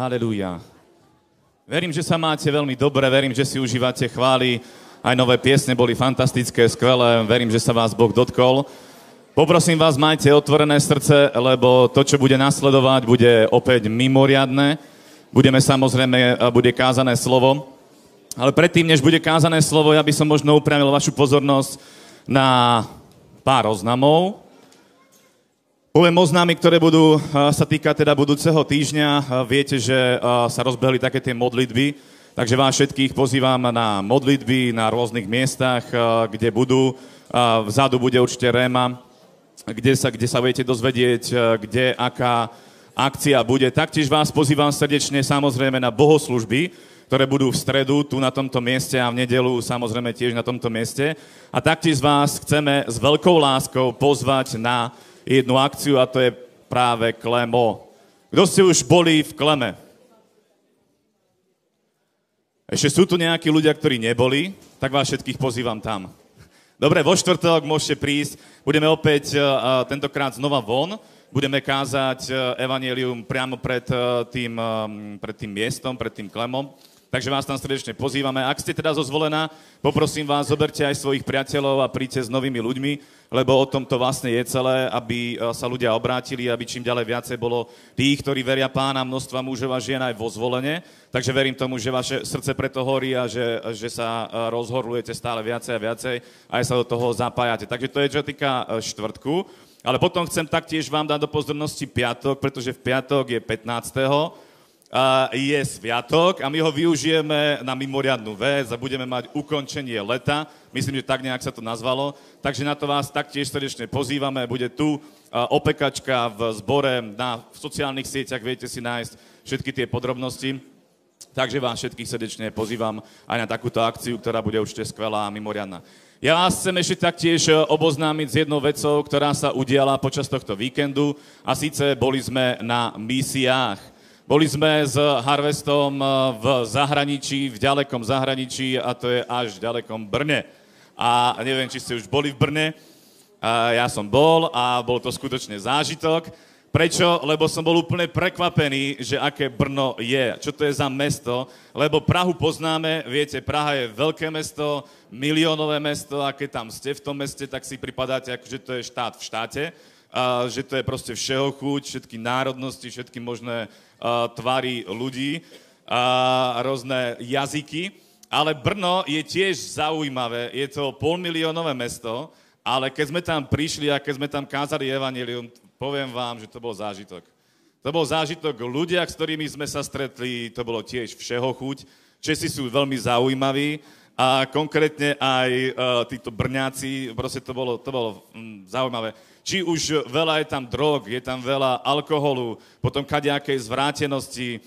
Halelúja. Verím, že sa máte veľmi dobre, verím, že si užívate chvály. Aj nové piesne boli fantastické, skvelé. Verím, že sa vás Boh dotkol. Poprosím vás, majte otvorené srdce, lebo to, čo bude nasledovať, bude opäť mimoriadné. Budeme samozrejme, bude kázané slovo. Ale predtým, než bude kázané slovo, ja by som možno upravil vašu pozornosť na pár oznamov. Poviem oznámy, ktoré budú sa týkať teda budúceho týždňa. Viete, že sa rozbehli také tie modlitby, takže vás všetkých pozývam na modlitby na rôznych miestach, kde budú. Vzadu bude určite Réma, kde sa, kde sa budete dozvedieť, kde aká akcia bude. Taktiež vás pozývam srdečne samozrejme na bohoslužby, ktoré budú v stredu tu na tomto mieste a v nedelu samozrejme tiež na tomto mieste. A taktiež vás chceme s veľkou láskou pozvať na jednu akciu a to je práve Klemo. Kto ste už boli v Kleme? Ešte sú tu nejakí ľudia, ktorí neboli, tak vás všetkých pozývam tam. Dobre, vo štvrtok môžete prísť. Budeme opäť uh, tentokrát znova von. Budeme kázať uh, evanielium priamo pred, tým, pred tým miestom, pred tým klemom. Takže vás tam srdečne pozývame. Ak ste teda zozvolená, poprosím vás, zoberte aj svojich priateľov a príďte s novými ľuďmi, lebo o tom to vlastne je celé, aby sa ľudia obrátili, aby čím ďalej viacej bolo tých, ktorí veria pána, množstva mužov a žien aj vo zvolenie. Takže verím tomu, že vaše srdce preto horí a že, že sa rozhorlujete stále viacej a viacej a aj sa do toho zapájate. Takže to je, čo týka štvrtku. Ale potom chcem taktiež vám dať do pozornosti piatok, pretože v piatok je 15 je sviatok a my ho využijeme na mimoriadnú vec a budeme mať ukončenie leta. Myslím, že tak nejak sa to nazvalo. Takže na to vás taktiež srdečne pozývame. Bude tu opekačka v zbore, na, v sociálnych sieťach viete si nájsť všetky tie podrobnosti. Takže vás všetkých srdečne pozývam aj na takúto akciu, ktorá bude určite skvelá a mimoriadná. Ja vás chcem ešte taktiež oboznámiť s jednou vecou, ktorá sa udiala počas tohto víkendu a síce boli sme na misiách. Boli sme s Harvestom v zahraničí, v ďalekom zahraničí a to je až v ďalekom Brne. A neviem, či ste už boli v Brne. Ja som bol a bol to skutočne zážitok. Prečo? Lebo som bol úplne prekvapený, že aké Brno je, čo to je za mesto, lebo Prahu poznáme, viete, Praha je veľké mesto, miliónové mesto a keď tam ste v tom meste, tak si pripadáte, ako že to je štát v štáte, a že to je proste všeho chuť, všetky národnosti, všetky možné tvary ľudí a rôzne jazyky. Ale Brno je tiež zaujímavé, je to polmiliónové mesto, ale keď sme tam prišli a keď sme tam kázali evanilium, poviem vám, že to bol zážitok. To bol zážitok ľudia, s ktorými sme sa stretli, to bolo tiež všeho chuť. Česi sú veľmi zaujímaví a konkrétne aj uh, títo brňáci, proste to bolo, to bolo mm, zaujímavé či už veľa je tam drog, je tam veľa alkoholu, potom kadejakej zvrátenosti,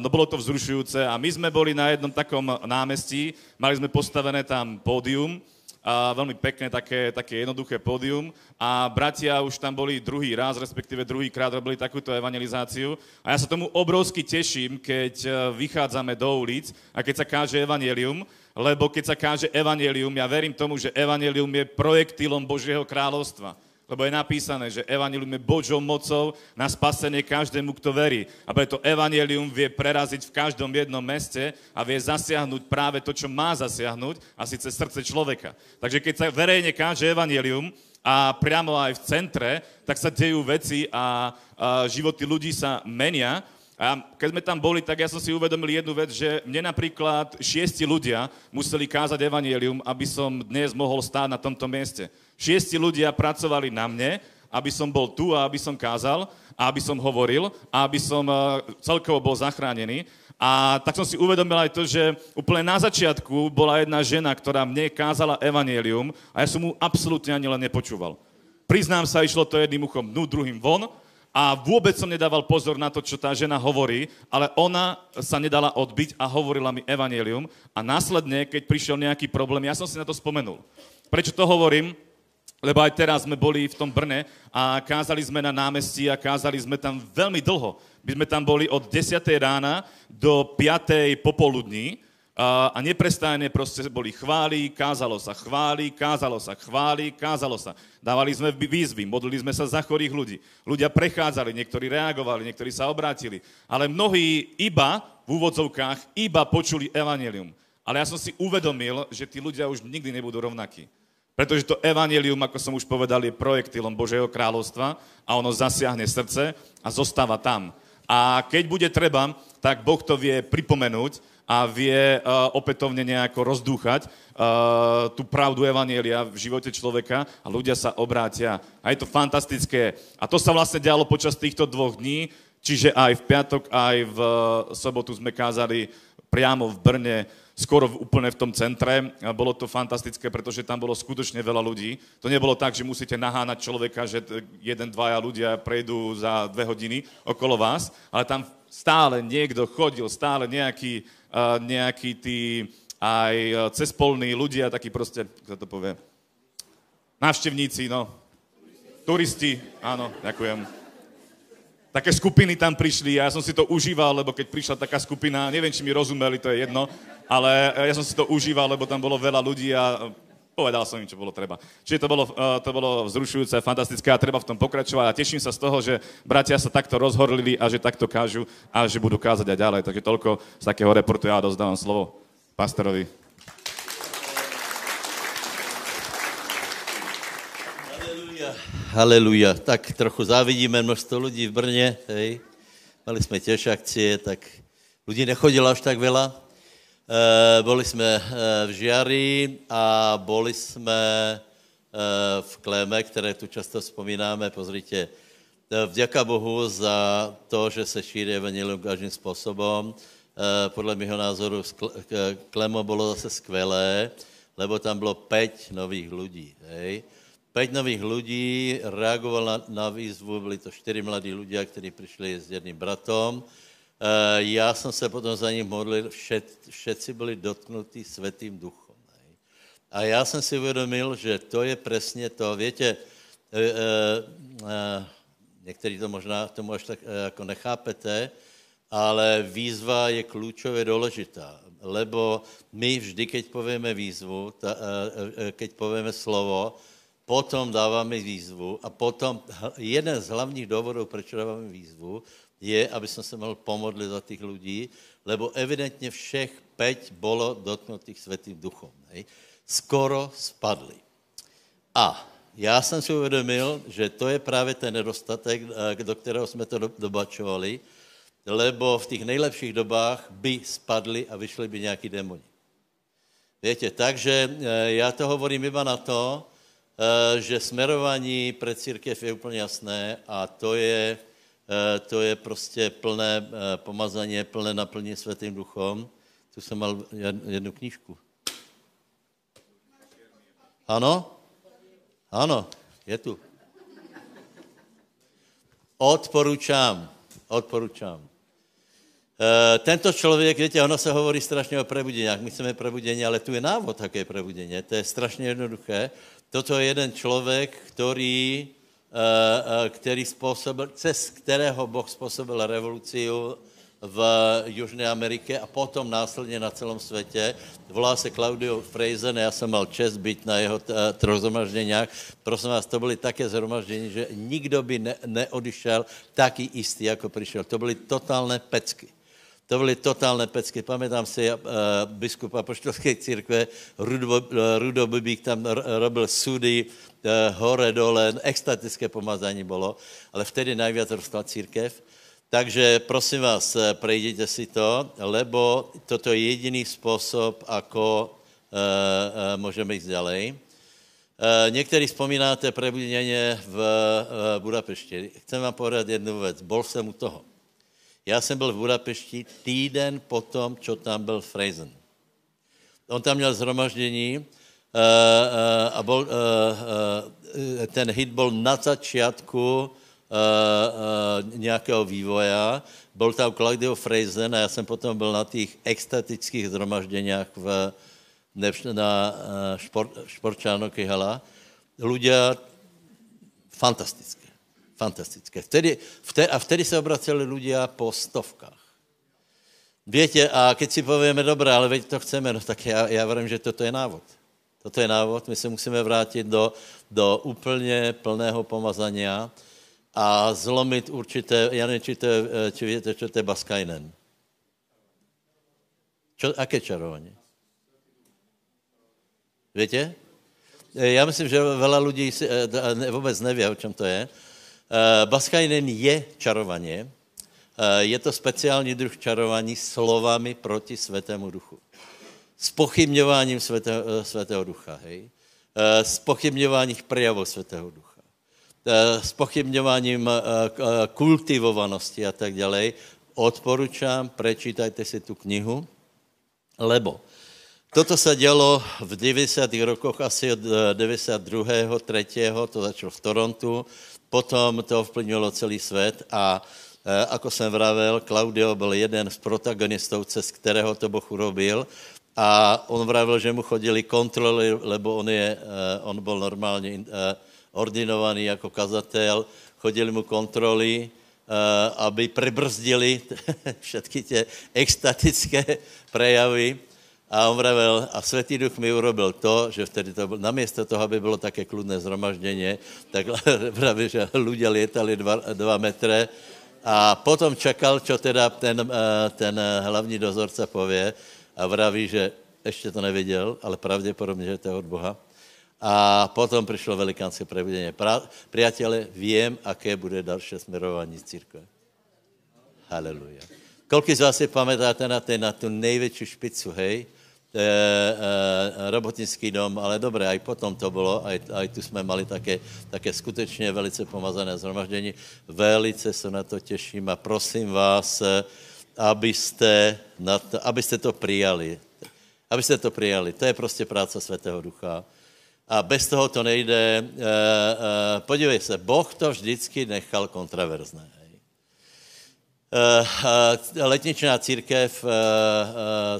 no bolo to vzrušujúce a my sme boli na jednom takom námestí, mali sme postavené tam pódium, a veľmi pekné, také, také jednoduché pódium a bratia už tam boli druhý raz, respektíve druhý krát robili takúto evangelizáciu a ja sa tomu obrovsky teším, keď e, vychádzame do ulic a keď sa káže evanelium, lebo keď sa káže evanelium, ja verím tomu, že evanelium je projektilom Božieho kráľovstva lebo je napísané, že evanelium je Božou mocou na spasenie každému, kto verí. A preto evanelium vie preraziť v každom jednom meste a vie zasiahnuť práve to, čo má zasiahnuť, a síce srdce človeka. Takže keď sa verejne káže evanelium, a priamo aj v centre, tak sa dejú veci a, a životy ľudí sa menia. A keď sme tam boli, tak ja som si uvedomil jednu vec, že mne napríklad šiesti ľudia museli kázať evanielium, aby som dnes mohol stáť na tomto mieste. Šiesti ľudia pracovali na mne, aby som bol tu a aby som kázal a aby som hovoril a aby som eh, celkovo bol zachránený. A tak som si uvedomil aj to, že úplne na začiatku bola jedna žena, ktorá mne kázala evanielium a ja som mu absolútne ani len nepočúval. Priznám sa, išlo to jedným uchom dnu, druhým von a vôbec som nedával pozor na to, čo tá žena hovorí, ale ona sa nedala odbiť a hovorila mi evanielium a následne, keď prišiel nejaký problém, ja som si na to spomenul. Prečo to hovorím? Lebo aj teraz sme boli v tom Brne a kázali sme na námestí a kázali sme tam veľmi dlho. My sme tam boli od 10. rána do 5. popoludní a, a neprestajne proste boli chvály, kázalo sa chvály, kázalo sa chvály, kázalo sa. Dávali sme výzvy, modlili sme sa za chorých ľudí. Ľudia prechádzali, niektorí reagovali, niektorí sa obrátili. Ale mnohí iba, v úvodzovkách, iba počuli evanelium. Ale ja som si uvedomil, že tí ľudia už nikdy nebudú rovnakí. Pretože to evanelium, ako som už povedal, je projektilom Božieho kráľovstva a ono zasiahne srdce a zostáva tam. A keď bude treba, tak Boh to vie pripomenúť a vie uh, opätovne nejako rozdúchať uh, tú pravdu Evanielia v živote človeka a ľudia sa obrátia. A je to fantastické. A to sa vlastne dialo počas týchto dvoch dní, čiže aj v piatok, aj v sobotu sme kázali priamo v Brne, skoro úplne v tom centre. A bolo to fantastické, pretože tam bolo skutočne veľa ľudí. To nebolo tak, že musíte nahánať človeka, že jeden, dvaja ľudia prejdú za dve hodiny okolo vás, ale tam stále niekto chodil, stále nejaký nejakí tí aj cespolní ľudia, takí proste, kto to povie, návštevníci, no, turisti, áno, ďakujem. Také skupiny tam prišli a ja som si to užíval, lebo keď prišla taká skupina, neviem, či mi rozumeli, to je jedno, ale ja som si to užíval, lebo tam bolo veľa ľudí a povedal som im, čo bolo treba. Čiže to bolo, uh, to bolo vzrušujúce, fantastické a treba v tom pokračovať a teším sa z toho, že bratia sa takto rozhorlili a že takto kážu a že budú kázať aj ďalej. Takže toľko z takého reportu ja dozdávam slovo pastorovi. Haleluja. Tak trochu závidíme množstvo ľudí v Brně, hej. Mali jsme těž akcie, tak ľudí nechodilo až tak veľa, Eh, boli jsme eh, v Žiari a boli jsme eh, v Kléme, které tu často vzpomínáme. Pozrite, vďaka Bohu za to, že se šíří evangelium každým způsobem. Podle mého názoru Klemo bylo zase skvělé, lebo tam bylo pět nových lidí. Hej? Pět nových lidí reagovalo na, výzvu, byli to čtyři mladí lidé, kteří přišli s jedným bratom Eh, já jsem se potom za ním modlil, všet, všetci byli dotknutí světým duchom. Ne? A já jsem si uvědomil, že to je přesně to. Víte, e, e, e, někteří to možná tomu až tak jako nechápete, ale výzva je klíčově důležitá, lebo my vždy, keď povíme výzvu, ta, keď povíme slovo, potom dáváme výzvu a potom jeden z hlavních důvodů, proč dáváme výzvu, je, aby som se mohl pomodlit za těch lidí, lebo evidentně všech peť bylo dotknutých světým duchom. Hej. Skoro spadli. A já jsem si uvědomil, že to je právě ten nedostatek, eh, do kterého jsme to dobačovali, lebo v těch nejlepších dobách by spadli a vyšli by nějaký démoni. Víte, takže eh, já to hovorím iba na to, že smerování pre církev je úplně jasné a to je Eh, to je prostě plné eh, pomazání, plné naplnění světým duchom. Tu jsem mal jednu knížku. Ano? Ano, je tu. Odporučám, odporučám. E, tento člověk, víte, ono se hovorí strašně o prebudění, my chceme prebudění, ale tu je návod také prebudění, to je strašně jednoduché. Toto je jeden člověk, který Eh, eh, který způsobil, cez kterého Boh způsobil revoluci v Jižní Americe a potom následně na celém světě. Volá se Claudio Frazen, já jsem mal čest být na jeho eh, troch zhromažděních. Prosím vás, to byly také zhromaždění, že nikdo by ne, neodišel taký istý, jako přišel. To byly totálné pecky. To byly totálné pecky. Pamätám si uh, biskupa poštolské církve, Rudo, Rudo Bibík tam robil sudy, Eh, hore, dole, extatické pomazání bylo, ale vtedy najviac rostla církev. Takže prosím vás, eh, prejděte si to, lebo toto je jediný způsob, ako uh, uh, můžeme jít ďalej. Uh, někteří vzpomínáte prebuděně v uh, Budapešti. Chcem vám povedat jednu věc. Bol jsem u toho. Já jsem byl v Budapešti týden potom, čo tam byl Frazen. On tam měl zhromaždění Eh, eh, a bol, eh, ten hit byl na začátku nějakého vývoja. Byl tam Claudio Frazen a já jsem potom byl na těch extatických zhromažděních v, na šport, športčáno Kyhala. Ľudia fantastické. Fantastické. Vtedy, vtedy, a vtedy se obraceli ľudia po stovkách. Viete, a keď si povieme, dobré, ale veď to chceme, no tak já, já vím, že toto je návod. Toto je návod, my se musíme vrátit do, do úplně plného pomazania a zlomit určité, já nevím, či, to či víte, čo to je Baskajnen. Čo, aké čarování? Víte? Já myslím, že veľa lidí si, vůbec neví, o čem to je. Baskajnen je čarovaně, je to speciální druh čarování slovami proti svatému duchu. S pochybňováním svatého, svatého ducha, hej? S pochybňováním prejavů svatého ducha. S pochybňováním kultivovanosti a tak dále. Odporučám, prečítajte si tu knihu, lebo Toto se dělo v 90. rokoch asi od 92. 3. to začalo v Torontu, potom to ovplnilo celý svět a e, ako jsem vravel, Claudio byl jeden z protagonistů, cez kterého to Boh urobil. A on vravil, že mu chodili kontroly, lebo on, je, e, on byl normálně e, ordinovaný jako kazatel, chodili mu kontroly, aby prebrzdili všetky tě extatické prejavy a on vravel, a Světý duch mi urobil to, že vtedy to bylo, namiesto toho, aby bylo také kludné zhromaždění, tak vraví, že ľudia lietali dva, dva metre a potom čekal, čo teda ten, eh, ten hlavní dozorce pově a vraví, že ještě to neviděl, ale pravděpodobně, že to je od Boha. A potom přišlo velikánské prebudení. Pra, priatele, vím, aké bude další směrování církve. Haleluja. Kolik z vás si pamätáte na, ten, na tu největší špicu, hej? E, e, robotnický dom, ale dobré, aj potom to bylo, aj, aj tu jsme mali také, také skutečně velice pomazané zhromaždění. Velice se na to těším a prosím vás, abyste, na to, abyste to přijali. Abyste to přijali. To je prostě práce Svatého Ducha. A bez toho to nejde. E, e, podívej se, Boh to vždycky nechal kontraverzné. Eh, eh, letničná církev eh,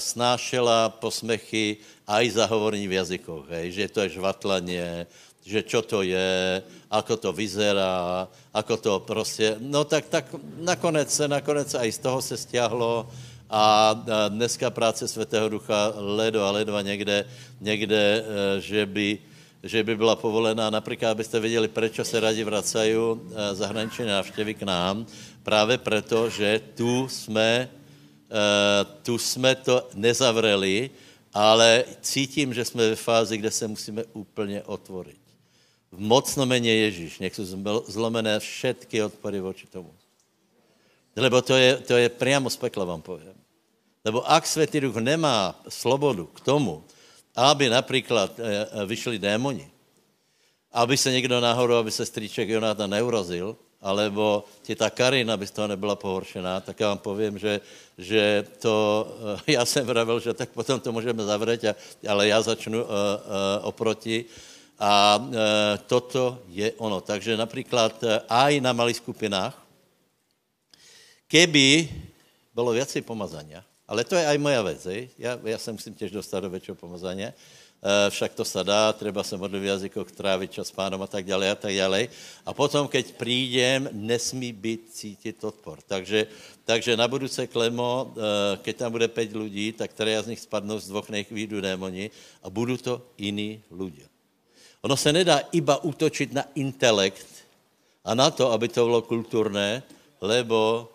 snášela posmechy aj zahovorení v jazykoch, hej, že to je žvatlaně, že čo to je, ako to vyzerá, ako to prostě, no tak, tak nakonec se, nakonec aj z toho se stiahlo a dneska práce Svatého Ducha ledo a ledva někde, někde že by, že by byla povolená. Například, abyste věděli, proč se rádi vracají zahraniční návštěvy k nám, Právě proto, že tu jsme, uh, tu jsme to nezavreli, ale cítím, že jsme ve fázi, kde se musíme úplně otvorit. V mocno meně Ježíš, nech jsou zlomené všetky odpory voči tomu. Lebo to je, to je priamo z pekla, vám povím. Lebo ak Světý Duch nemá slobodu k tomu, aby například e, vyšli démoni, aby se někdo nahoru, aby se strýček Jonáta neurazil, alebo ti ta Karina by z toho nebyla pohoršená, tak já vám povím, že, že to, eh, já jsem vravil, že tak potom to můžeme zavřít, ale já začnu uh, uh, oproti. A uh, toto je ono. Takže například aj na malých skupinách, keby bylo věci pomazania, ale to je aj moja věc, já, já se musím těž dostat do většího pomazania, Eh, však to se dá, třeba se modlit v jazykoch, trávit čas s pánom a tak dále a tak dále. A potom, keď přijdem, nesmí být cítit odpor. Takže, takže na budouce klemo, eh, keď tam bude pět lidí, tak které z nich spadnou z dvoch nech démoni a budou to jiní lidé. Ono se nedá iba útočit na intelekt a na to, aby to bylo kulturné, lebo,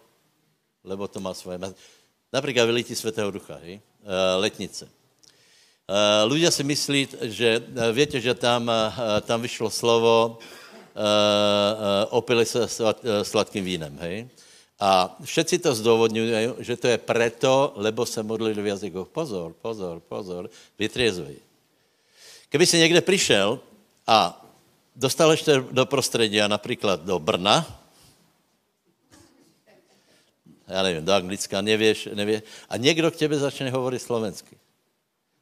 lebo to má svoje... Například vylítí Svatého Ducha, hej? Eh, letnice. Uh, ľudia si myslí, že uh, viete, že tam, uh, tam vyšlo slovo opili se sladkým vínem, hej? A všetci to zdôvodňujú, že to je preto, lebo se modlili v jazykoch. Pozor, pozor, pozor, vytriezuj. Keby si někde přišel a dostal ještě do prostředí, například do Brna, já nevím, do Anglicka, nevěš, nevěš, a někdo k tebe začne hovorit slovensky.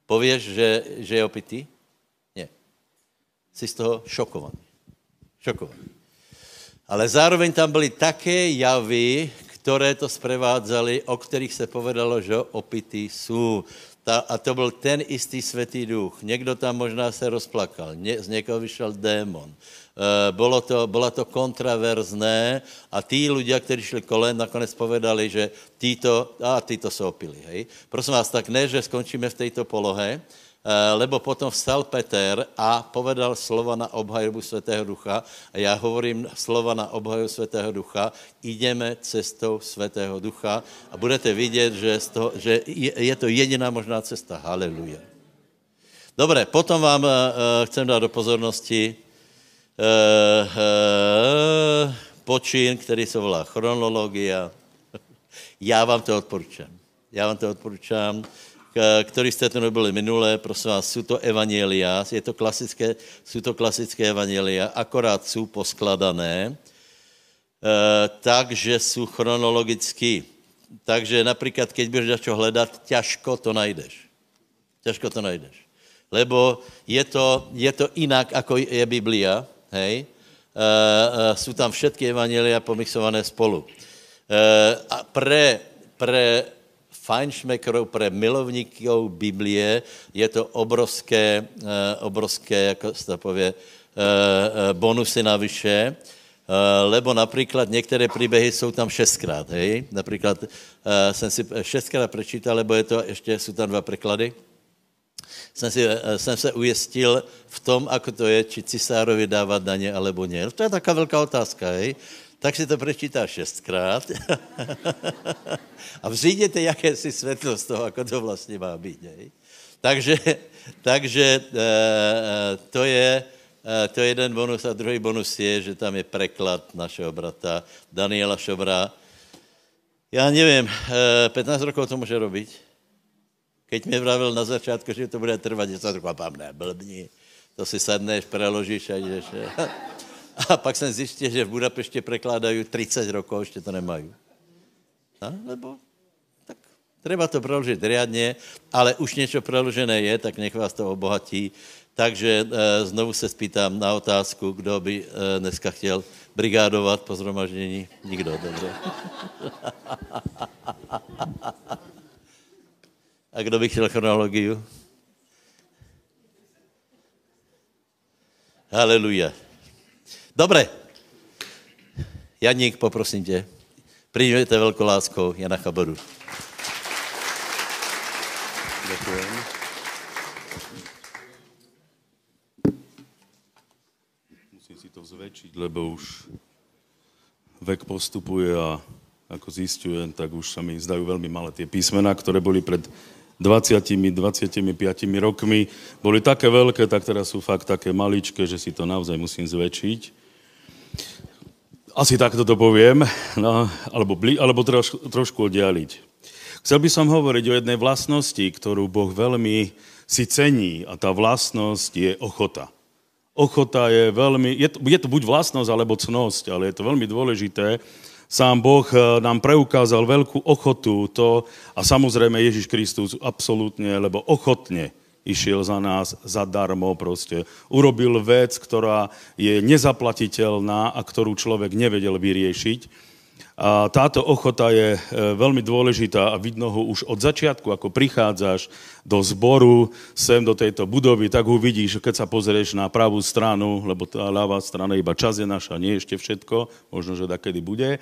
Pověš, že, že je opitý? Ne. Jsi z toho šokovaný. Šokovaný. Ale zároveň tam byly také javy, které to sprevádzali, o kterých se povedalo, že opití jsou. Ta, a to byl ten istý světý duch. Někdo tam možná se rozplakal, ně, z někoho vyšel démon. E, bylo to, bylo to kontraverzné a tí ľudia, kteří šli kolem, nakonec povedali, že títo, a títo se opili. Hej. Prosím vás, tak ne, že skončíme v této polohe, lebo potom vstal Peter a povedal slova na obhajobu Svatého Ducha a já hovorím slova na obhajobu Svatého Ducha, ideme cestou Svatého Ducha a budete vidět, že, toho, že je to jediná možná cesta. Haleluja. Dobré, potom vám uh, chcem dát do pozornosti uh, uh, počin, který se volá chronologia. Já vám to odporučám. Já vám to odporučám který jste tu nebyli minule, prosím vás, jsou to evangelia, je to klasické, jsou to klasické evangelia, akorát jsou poskladané, eh, takže jsou chronologicky. Takže například, keď budeš něco hledat, těžko to najdeš. Těžko to najdeš. Lebo je to, je to jinak, ako je Biblia, hej? E, e, jsou tam všetky evangelia pomixované spolu. A pre, pre fajnšmekrov pre milovníkov Biblie je to obrovské, eh, obrovské, jako se to pově, eh, eh, bonusy navyše, lebo například některé příběhy jsou tam šestkrát, hej? Například jsem si šestkrát prečítal, lebo je to, ještě jsou tam dva preklady, jsem, si, jsem se ujistil v tom, ako to je, či cisárovi dávat daně, alebo ne. To je taká velká otázka, hej? Tak si to prečítá šestkrát a vzíděte, jaké si světlo z toho, ako to vlastně má být. Ne? Takže, takže e, to, je, e, to je jeden bonus a druhý bonus je, že tam je preklad našeho brata Daniela Šobra. Já nevím, e, 15 rokov to může robiť. Keď mi vravil na začátku, že to bude trvat, že jsem řekl, pám, ne, blbni, to si sadneš, preložíš a jdeš. A pak jsem zjistil, že v Budapešti prekládají 30 rokov, ještě to nemají. A, nebo tak treba to preložit riadně, ale už něco preložené je, tak nech vás to obohatí. Takže e, znovu se spýtám na otázku, kdo by e, dneska chtěl brigádovat po zhromaždění. Nikdo, dobře. A kdo by chtěl chronologii? Haleluja. Dobre. Janík, poprosím tě, přijměte velkou láskou Jana Chaboru. Děkujem. Musím si to zväčšiť, lebo už vek postupuje a ako zistujem, tak už sa mi zdajú veľmi malé tie písmená, ktoré boli pred 20, 25 rokmi. Boli také veľké, tak teraz sú fakt také maličké, že si to naozaj musím zväčšiť. Asi takto to poviem, no, alebo, alebo troš, trošku oddialiť. Chcel by som hovoriť o jednej vlastnosti, ktorú Boh veľmi si cení a tá vlastnosť je ochota. Ochota je veľmi, je to, je to buď vlastnosť alebo cnosť, ale je to veľmi dôležité. Sám Boh eh, nám preukázal veľkú ochotu to a samozrejme Ježiš Kristus absolútne, lebo ochotne išiel za nás zadarmo proste. Urobil vec, ktorá je nezaplatiteľná a ktorú človek nevedel vyriešiť. A táto ochota je e, veľmi dôležitá a vidno ho už od začiatku, ako prichádzaš do zboru, sem do tejto budovy, tak ho vidíš, keď sa pozrieš na pravú stranu, lebo tá ľavá strana iba čas je naša, nie ešte všetko, možno, že takedy bude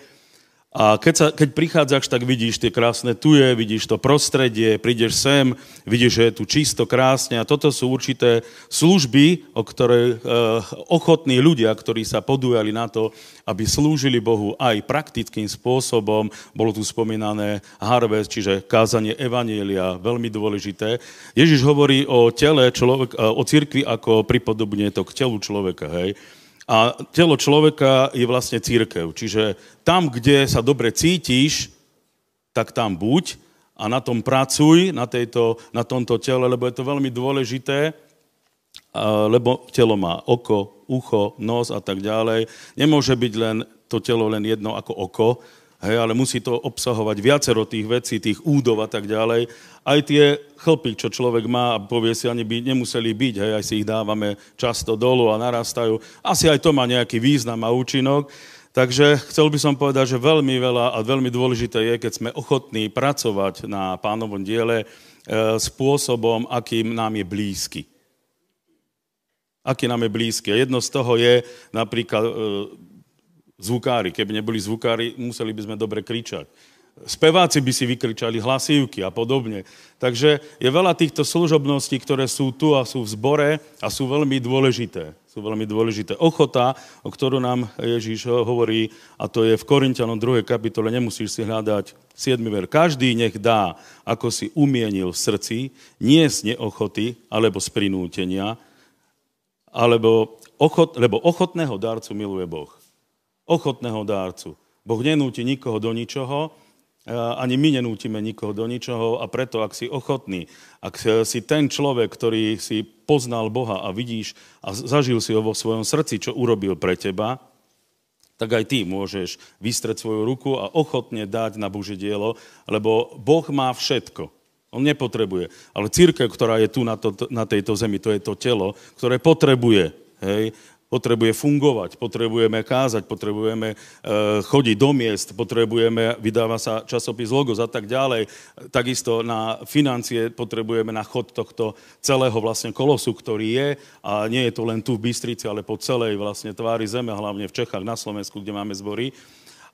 a keď, sa, keď prichádzaš, tak vidíš tie krásne tuje, vidíš to prostredie, prídeš sem, vidíš, že je tu čisto, krásne a toto sú určité služby, o ktoré e, ochotní ľudia, ktorí sa podujali na to, aby slúžili Bohu aj praktickým spôsobom. Bolo tu spomínané harvest, čiže kázanie evanielia, veľmi dôležité. Ježiš hovorí o tele, človek, e, o cirkvi ako pripodobne to k telu človeka, hej. A telo človeka je vlastne církev. Čiže tam, kde sa dobre cítiš, tak tam buď a na tom pracuj, na, tejto, na tomto tele, lebo je to veľmi dôležité, lebo telo má oko, ucho, nos a tak ďalej. Nemôže byť len to telo len jedno ako oko, hej, ale musí to obsahovať viacero tých vecí, tých údov a tak ďalej. Aj tie chlpy, čo človek má, a povie si, ani by nemuseli byť, hej, aj si ich dávame často dolu a narastajú. Asi aj to má nejaký význam a účinok. Takže chcel by som povedať, že veľmi veľa a veľmi dôležité je, keď sme ochotní pracovať na pánovom diele e, spôsobom, akým nám je blízky. Aký nám je blízky. Jedno z toho je napríklad e, zvukári. Keby neboli zvukári, museli by sme dobre kričať. Speváci by si vykričali hlasívky a podobne. Takže je veľa týchto služobností, ktoré sú tu a sú v zbore a sú veľmi dôležité. Sú veľmi dôležité. Ochota, o ktorú nám Ježíš hovorí, a to je v Korintianom 2. kapitole, nemusíš si hľadať 7. ver. Každý nech dá, ako si umienil v srdci, nie z neochoty, alebo z prinútenia, alebo ochot, lebo ochotného dárcu miluje Boh. Ochotného dárcu. Boh nenúti nikoho do ničoho, ani my nenútime nikoho do ničoho a preto, ak si ochotný, ak si ten človek, ktorý si poznal Boha a vidíš a zažil si ho vo svojom srdci, čo urobil pre teba, tak aj ty môžeš vystreť svoju ruku a ochotne dať na Bože dielo, lebo Boh má všetko. On nepotrebuje. Ale církev, ktorá je tu na, to, na tejto zemi, to je to telo, ktoré potrebuje hej, potrebuje fungovať, potrebujeme kázať, potrebujeme e, chodiť do miest, potrebujeme, vydáva sa časopis Logos a tak ďalej. Takisto na financie potrebujeme na chod tohto celého vlastne kolosu, ktorý je a nie je to len tu v Bystrici, ale po celej vlastne tvári zeme, hlavne v Čechách, na Slovensku, kde máme zbory.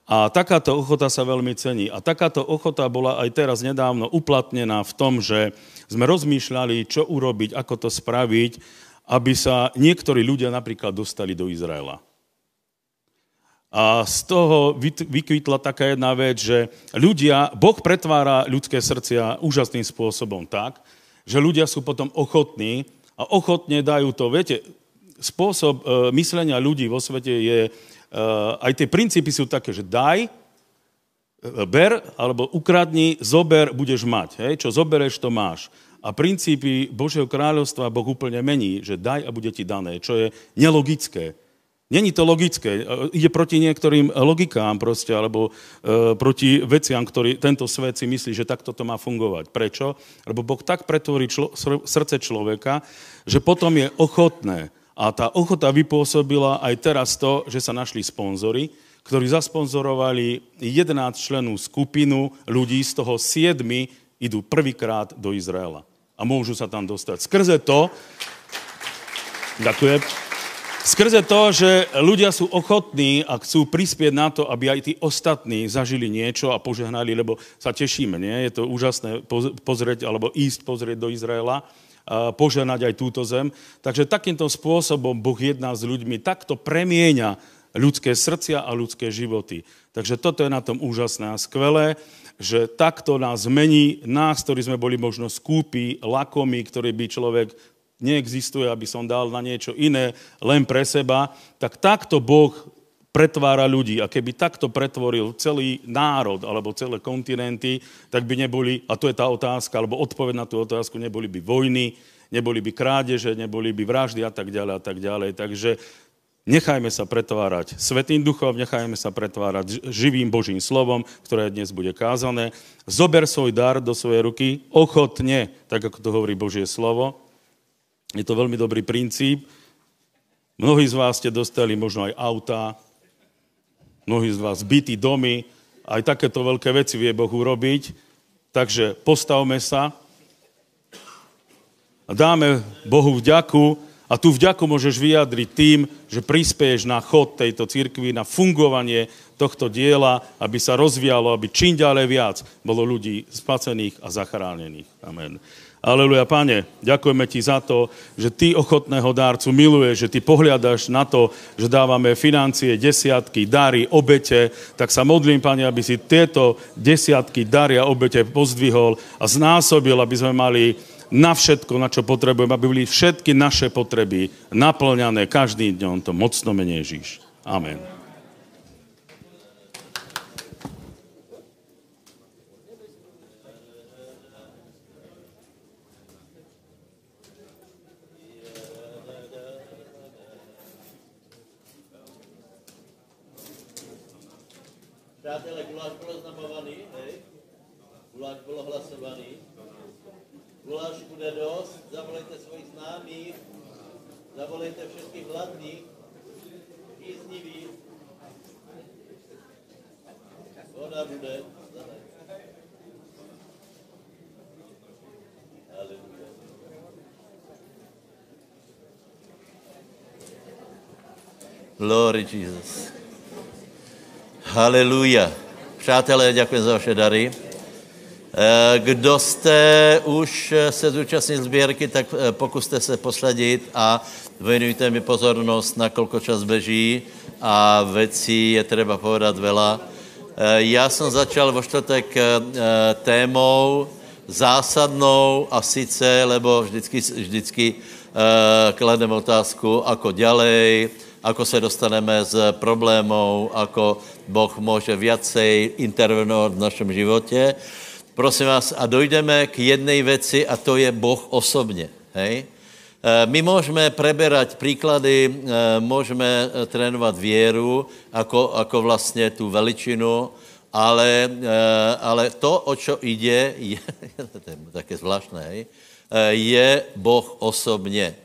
A takáto ochota sa veľmi cení. A takáto ochota bola aj teraz nedávno uplatnená v tom, že sme rozmýšľali, čo urobiť, ako to spraviť, aby sa niektorí ľudia napríklad dostali do Izraela. A z toho vykvitla taká jedna vec, že ľudia, Boh pretvára ľudské srdcia úžasným spôsobom tak, že ľudia sú potom ochotní a ochotne dajú to. Viete, spôsob e, myslenia ľudí vo svete je, e, aj tie princípy sú také, že daj, e, ber, alebo ukradni, zober, budeš mať. Hej? Čo zobereš, to máš. A princípy Božieho kráľovstva Boh úplne mení, že daj a bude ti dané, čo je nelogické. Není to logické. Ide proti niektorým logikám proste, alebo e, proti veciam, ktorý tento svet si myslí, že takto to má fungovať. Prečo? Lebo Boh tak pretvorí člo, srdce človeka, že potom je ochotné. A tá ochota vypôsobila aj teraz to, že sa našli sponzory, ktorí zasponzorovali 11 členú skupinu ľudí, z toho 7 idú prvýkrát do Izraela a môžu sa tam dostať. Skrze to, ďakujem, skrze to, že ľudia sú ochotní a chcú prispieť na to, aby aj tí ostatní zažili niečo a požehnali, lebo sa tešíme, nie? Je to úžasné pozrieť, alebo ísť pozrieť do Izraela, a požehnať aj túto zem. Takže takýmto spôsobom Boh jedná s ľuďmi, takto premieňa ľudské srdcia a ľudské životy. Takže toto je na tom úžasné a skvelé že takto nás zmení, nás, ktorí sme boli možno skúpi, lakomí, ktorý by človek neexistuje, aby som dal na niečo iné, len pre seba, tak takto Boh pretvára ľudí. A keby takto pretvoril celý národ alebo celé kontinenty, tak by neboli, a to je tá otázka, alebo odpoveď na tú otázku, neboli by vojny, neboli by krádeže, neboli by vraždy a tak ďalej a tak ďalej. Takže Nechajme sa pretvárať Svetým duchom, nechajme sa pretvárať živým Božím slovom, ktoré dnes bude kázané. Zober svoj dar do svojej ruky ochotne, tak ako to hovorí Božie slovo. Je to veľmi dobrý princíp. Mnohí z vás ste dostali možno aj autá, mnohí z vás byty, domy, aj takéto veľké veci vie Boh urobiť. Takže postavme sa a dáme Bohu vďaku, a tú vďaku môžeš vyjadriť tým, že prispieš na chod tejto cirkvi, na fungovanie tohto diela, aby sa rozvíjalo, aby čím ďalej viac bolo ľudí spacených a zachránených. Amen. Aleluja, Pane, ďakujeme Ti za to, že Ty ochotného dárcu miluješ, že Ty pohľadaš na to, že dávame financie, desiatky, dary, obete, tak sa modlím, Pane, aby si tieto desiatky, dary a obete pozdvihol a znásobil, aby sme mali na všetko, na čo potrebujeme, aby boli všetky naše potreby naplňané každým dňom. To mocno menej Ježíš. Amen. Přátelé, guláš byl oznamovaný, hej? Guláš byl hlasovaný. Guláš bude dost, zavolejte svojich známých, zavolejte všetkých hladných, jízdnivých, Glory Jesus. Haleluja. Přátelé, děkuji za vaše dary. Eh, kdo jste už se zúčastnil sběrky, tak eh, pokuste se posledit a venujte mi pozornost, na kolko čas beží a věcí je třeba povedat vela. Eh, já jsem začal vo čtvrtek témou zásadnou a sice, lebo vždycky, vždycky klademe otázku, ako ďalej, ako se dostaneme z problémů, ako Boh může viacej intervenovat v našem životě. Prosím vás, a dojdeme k jedné věci a to je Boh osobně. Hej? E, my můžeme preberať příklady, e, můžeme e, trénovat věru, jako, jako vlastně tu veličinu, ale, ale to, o čo jde, je, je také zvláštné, hej? je Boh osobně.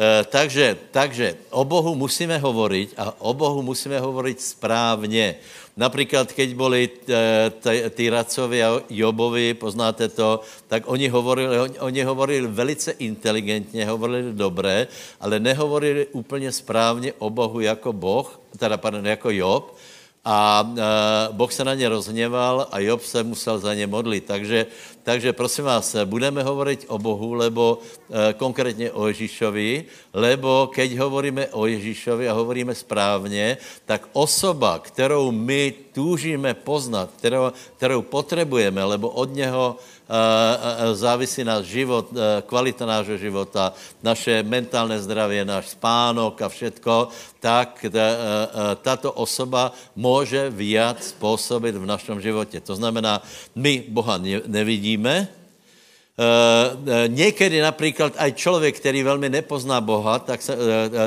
Eh, takže, takže o Bohu musíme hovoriť a o Bohu musíme hovoriť správně. Například, keď byli eh, ty radcovi a Jobovi, poznáte to, tak oni hovorili, oni hovorili velice inteligentně, hovorili dobré, ale nehovorili úplně správně o Bohu jako Boh, teda pardon, jako Job, a e, Boh se na ně rozhněval a Job se musel za ně modlit. Takže, takže prosím vás, budeme hovorit o Bohu, lebo e, konkrétně o Ježíšovi, lebo keď hovoríme o Ježíšovi a hovoríme správně, tak osoba, kterou my túžíme poznat, kterou, kterou potřebujeme, lebo od něho závisí náš život, kvalita nášho života, naše mentálne zdravie, náš spánok a všetko, tak tato osoba může viac způsobit v našem životě. To znamená, my Boha nevidíme, někdy například aj člověk, který velmi nepozná Boha, tak, se,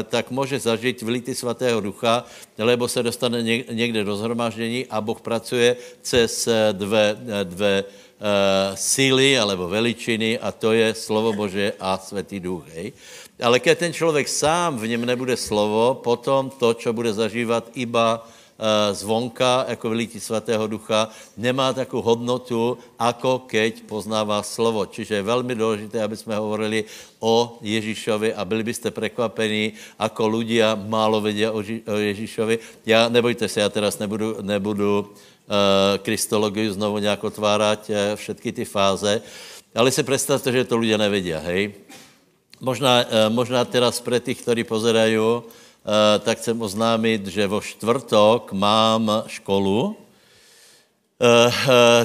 tak může zažít vlity svatého ducha, lebo se dostane někde do zhromaždění a Boh pracuje cez dve, dve uh, síly alebo veličiny a to je slovo Bože a svatý duch. Hej. Ale keď ten člověk sám v něm nebude slovo, potom to, co bude zažívat iba uh, zvonka, jako vylítí svatého ducha, nemá takovou hodnotu, ako keď poznává slovo. Čiže je velmi důležité, aby jsme hovorili o Ježíšovi a byli byste překvapení, ako ľudia málo vědí o, Ježíšovi. Já, nebojte se, já teraz nebudu, nebudu Eh, kristologii znovu nějak otvárať, eh, všetky ty fáze. Ale si představte, že to lidé nevědí, hej. Možná, eh, možná teraz pre tých, ktorí pozerají, tak chcem oznámit, že vo čtvrtok mám školu,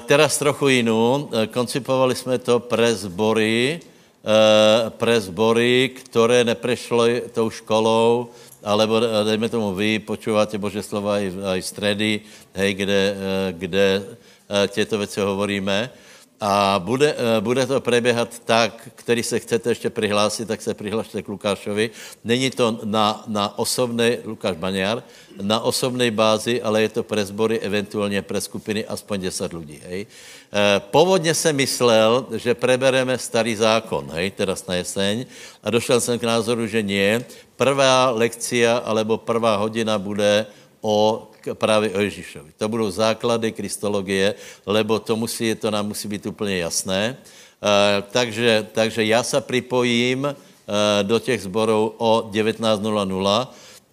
teraz trochu jinou. Koncipovali jsme to pre zbory, pre zbory, které neprešly tou školou, alebo eh, dejme tomu vy počúváte Bože slova i, i středy, hej, kde, eh, kde eh, těto věci hovoríme. A bude, bude to preběhat tak, který se chcete ještě přihlásit, tak se přihlašte k Lukášovi. Není to na, na osobné, Lukáš Baňar, na osobné bázi, ale je to pre zbory, eventuálně pre skupiny aspoň 10 lidí. Hej. Původně jsem myslel, že prebereme starý zákon, hej, teraz na jeseň, a došel jsem k názoru, že nie, prvá lekcia alebo prvá hodina bude o právě o Ježíšovi. To budou základy kristologie, lebo to, musí, to nám musí být úplně jasné. E, takže, takže já se připojím e, do těch zborů o 19.00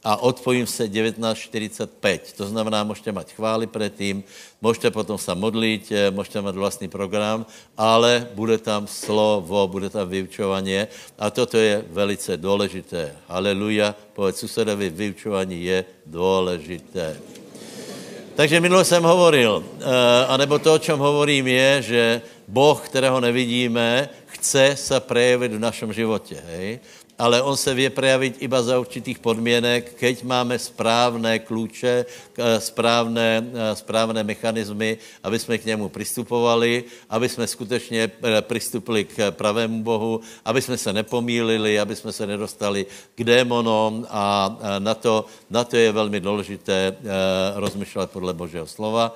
a odpojím se 19.45. To znamená, můžete mít chvály předtím, můžete potom se modlit, eh, můžete mít vlastní program, ale bude tam slovo, bude tam vyučování a toto je velice důležité. Aleluja, povedz susedovi, vyučování je důležité. Takže minule jsem hovoril, eh, anebo to, o čem hovorím, je, že Boh, kterého nevidíme, chce se projevit v našem životě. Hej? Ale on se vě prejavit iba za určitých podmínek, keď máme správné klíče, eh, správné, eh, správné mechanismy, aby jsme k němu pristupovali, aby jsme skutečně eh, pristupili k pravému Bohu, aby jsme se nepomílili, aby jsme se nedostali k démonom a na to, na to je velmi důležité rozmýšlet podle Božího slova.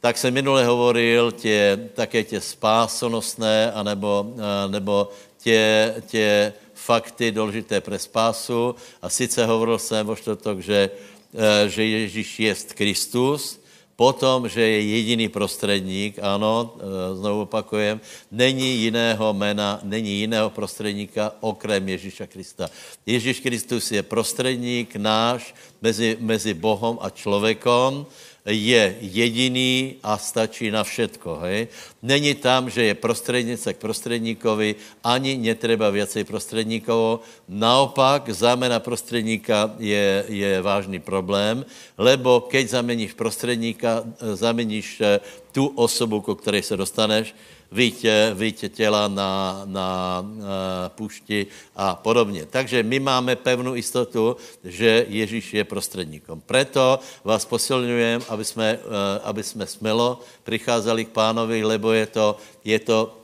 Tak jsem minule hovoril tě, také tě spásonosné, anebo, nebo tě, tě fakty důležité pro spásu. A sice hovoril jsem o čtvrtok, že, eh, že Ježíš je Kristus, potom, že je jediný prostředník, ano, e, znovu opakujem, není jiného jména, není jiného prostředníka okrem Ježíša Krista. Ježíš Kristus je prostředník náš mezi, mezi Bohem a člověkom, je jediný a stačí na všetko. Hej? Není tam, že je prostřednice k prostředníkovi, ani netreba věcej prostředníkovo. Naopak, zámena prostředníka je, je vážný problém, lebo keď zameníš prostředníka, zameníš eh, tu osobu, ko které se dostaneš, vítě, vítě těla na, na uh, pušti a podobně. Takže my máme pevnou jistotu, že Ježíš je prostředníkom. Proto vás posilňujem, aby jsme, uh, aby jsme smelo přicházeli k pánovi, lebo je to, je to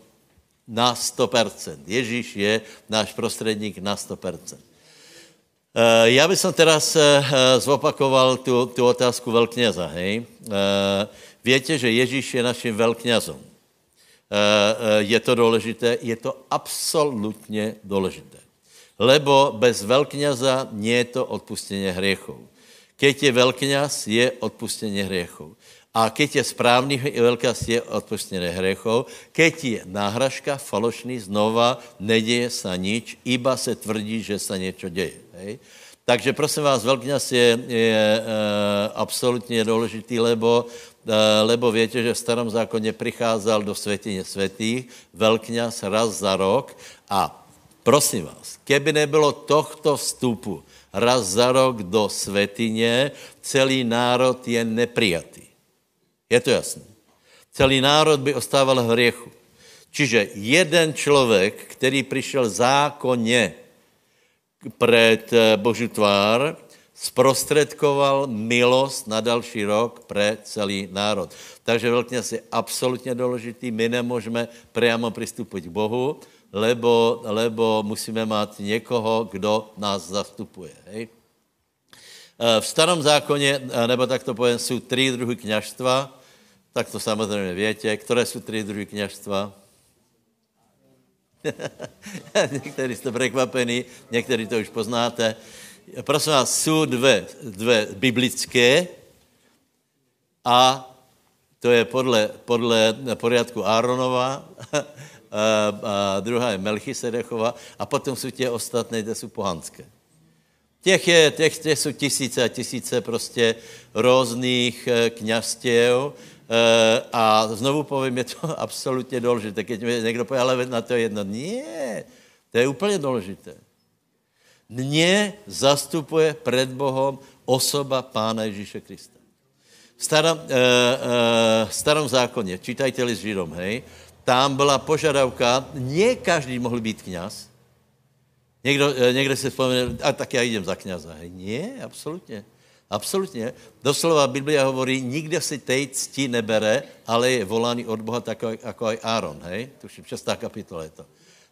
na 100%. Ježíš je náš prostředník na 100%. Já bych teraz zopakoval tu, tu otázku velkněza, hej. Víte, že Ježíš je naším velkňazom. Eh, eh, je to důležité, je to absolutně důležité. Lebo bez velkňaza nie je to odpustění hriechov. Keď je velkňaz, je odpustění hriechov. A keď je správný velkňaz, je odpustění hriechov. Keď je náhražka, falošný, znova, neděje se nič, iba se tvrdí, že se něco děje. Hej? Takže prosím vás, velkňaz je, je e, absolutně důležitý, lebo Eh, lebo víte, že v starom zákoně přicházel do světině světých velkňaz raz za rok a prosím vás, keby nebylo tohto vstupu raz za rok do světině, celý národ je neprijatý. Je to jasné. Celý národ by ostával v hriechu. Čiže jeden člověk, který přišel zákonně před eh, Boží tvár, zprostředkoval milost na další rok pre celý národ. Takže velkňaz je absolutně důležitý. My nemůžeme priamo přistupovat k Bohu, lebo, lebo musíme mít někoho, kdo nás zastupuje. Hej? E, v starém zákoně, e, nebo tak to povím, jsou tři druhy kněžstva, tak to samozřejmě větě. Které jsou tři druhy kněžstva? někteří jste překvapení, někteří to už poznáte prosím vás, jsou dvě, dvě biblické a to je podle, podle poriadku Áronova, a, druhá je Melchisedechova a potom jsou tě ostatné, to jsou pohanské. Těch, je, těch, těch jsou tisíce a tisíce prostě různých eh, kněžstěv eh, a znovu povím, je to absolutně důležité. Keď mi někdo pově, ale na to jedno. Ne, to je úplně důležité. Mě zastupuje před Bohem osoba Pána Ježíše Krista. V starom, e, e, starom zákoně, čítajte s Židom, hej, tam byla požadavka, ne každý mohl být kněz. Někdo, e, někde se vzpomene, a tak já jdem za kněza. Hej, ne, absolutně. Absolutně. Doslova Biblia hovorí, nikde si tej cti nebere, ale je volaný od Boha tak, jako aj Áron, hej? Tuším, šestá kapitola je to.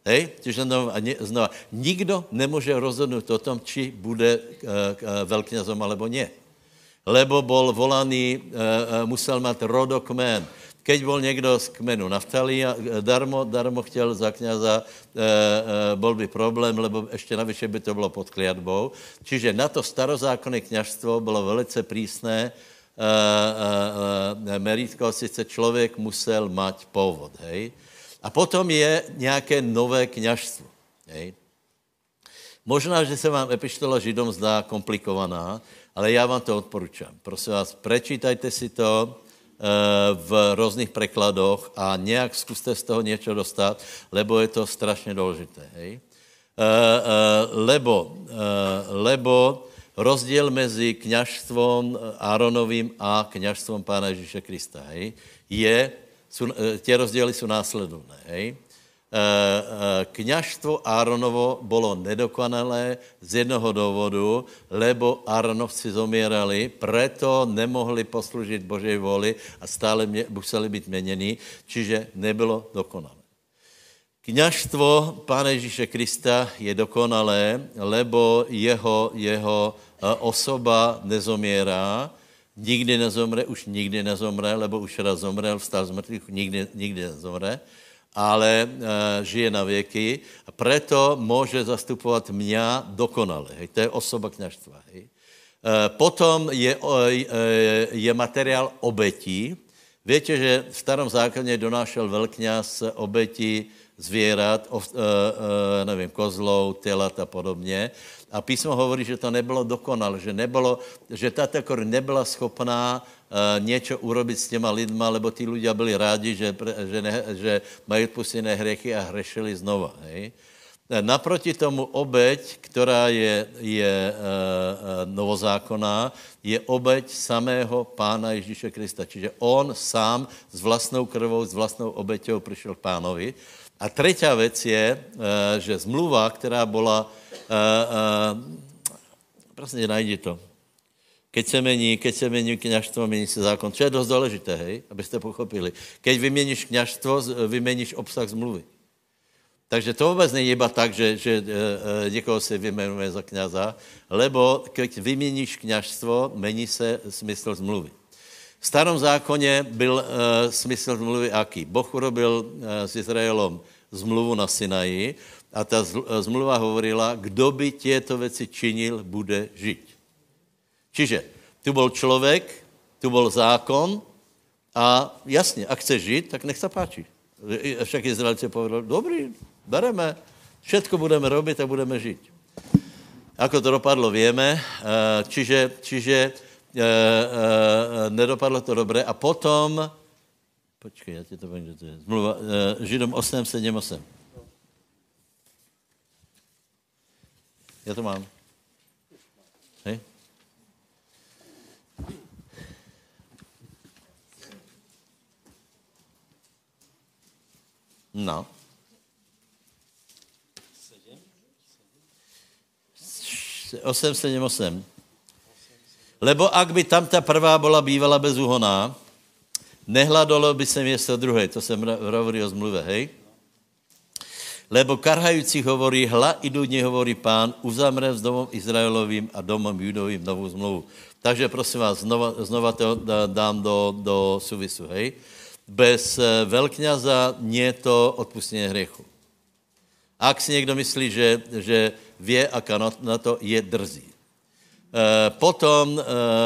Hej? Čiže znova, znova, nikdo nemůže rozhodnout o tom, či bude uh, uh, velkňazom alebo ne. Lebo bol volaný, uh, musel mít rodokmen. Keď bol někdo z kmenu Naftali, darmo, darmo chtěl za kniaza, e, bol by problém, lebo ještě navyše by to bylo pod kliatbou. Čiže na to starozákonné kněžstvo bylo velice prísné, e, merítko, sice člověk musel mať původ, hej. A potom je nějaké nové kněžstvo. Hej. Možná, že se vám epištola Židom zdá komplikovaná, ale já vám to odporučám. Prosím vás, prečítajte si to eh, v různých prekladoch a nějak zkuste z toho něco dostat, lebo je to strašně důležité. Hej? Eh, eh, lebo, lebo rozdíl mezi kněžstvom Áronovým a kněžstvom Pána Ježíše Krista hej, je, jsou, eh, tě rozdíly jsou následovné. Hej? Eh, eh, kněžstvo Áronovo bylo nedokonalé z jednoho důvodu, lebo Áronovci zomírali, preto nemohli poslužit Božej voli a stále mě, museli být měněni, čiže nebylo dokonalé. Kněžstvo Pána Ježíše Krista je dokonalé, lebo jeho, jeho osoba nezomírá, nikdy nezomře, už nikdy nezomře, lebo už raz zomrel, vstal z mrtvých, nikdy, nikdy nezomře, ale e, žije na věky a preto může zastupovat mě dokonale. Hej. To je osoba kněžstva. Hej. Potom je, je materiál obetí. Víte, že v starom zákoně donášel velkňaz obeti zvěrat, ov, uh, nevím, kozlou, telat a podobně. A písmo hovorí, že to nebylo dokonal, že, nebylo, že ta takor nebyla schopná uh, něco urobit s těma lidma, lebo ty ľudia byli rádi, že, že, ne, že mají odpustené hriechy a hrešili znova. Hej? Naproti tomu obeď, která je, je e, novozákonná, je obeď samého pána Ježíše Krista. Čiže on sám s vlastnou krvou, s vlastnou obeťou přišel k pánovi. A třetí věc je, e, že zmluva, která byla, prostě najdi to, keď se mení, keď se mení kněžstvo, mení se zákon. Co je dost důležité, hej, abyste pochopili. Keď vyměníš kněžstvo, vyměníš obsah zmluvy. Takže to vůbec není iba tak, že, že e, někoho si vymenuje za kněza, lebo když vyměníš kněžstvo, mení se smysl zmluvy. V starom zákoně byl e, smysl zmluvy aký? Boh urobil e, s Izraelom zmluvu na Sinaji a ta zmluva hovorila, kdo by těto věci činil, bude žít. Čiže tu byl člověk, tu byl zákon a jasně, a chce žít, tak nech se páči. Však Izraelci povedali, dobrý, bereme, všetko budeme robit a budeme žít. Ako to dopadlo, víme. Čiže, čiže e, e, nedopadlo to dobře. A potom, počkej, já ti to povím, že to je zmluva, e, Židom 8, 7, 8. Já to mám. Hej? No. 8, 7, 8. Lebo ak by tam ta prvá byla bývala bezúhoná, nehladolo by se město druhé. To jsem hovorí o zmluve, hej? Lebo karhající hovorí, hla i dudně hovorí pán, uzamre s domem Izraelovým a domem Judovým novou zmluvu. Takže prosím vás, znova, znova to dám do, do suvisu, hej? Bez eh, velkňaza nie to odpustení hriechu. Ak si někdo myslí, že, že vě, aká na to je drzí. Eh, potom eh,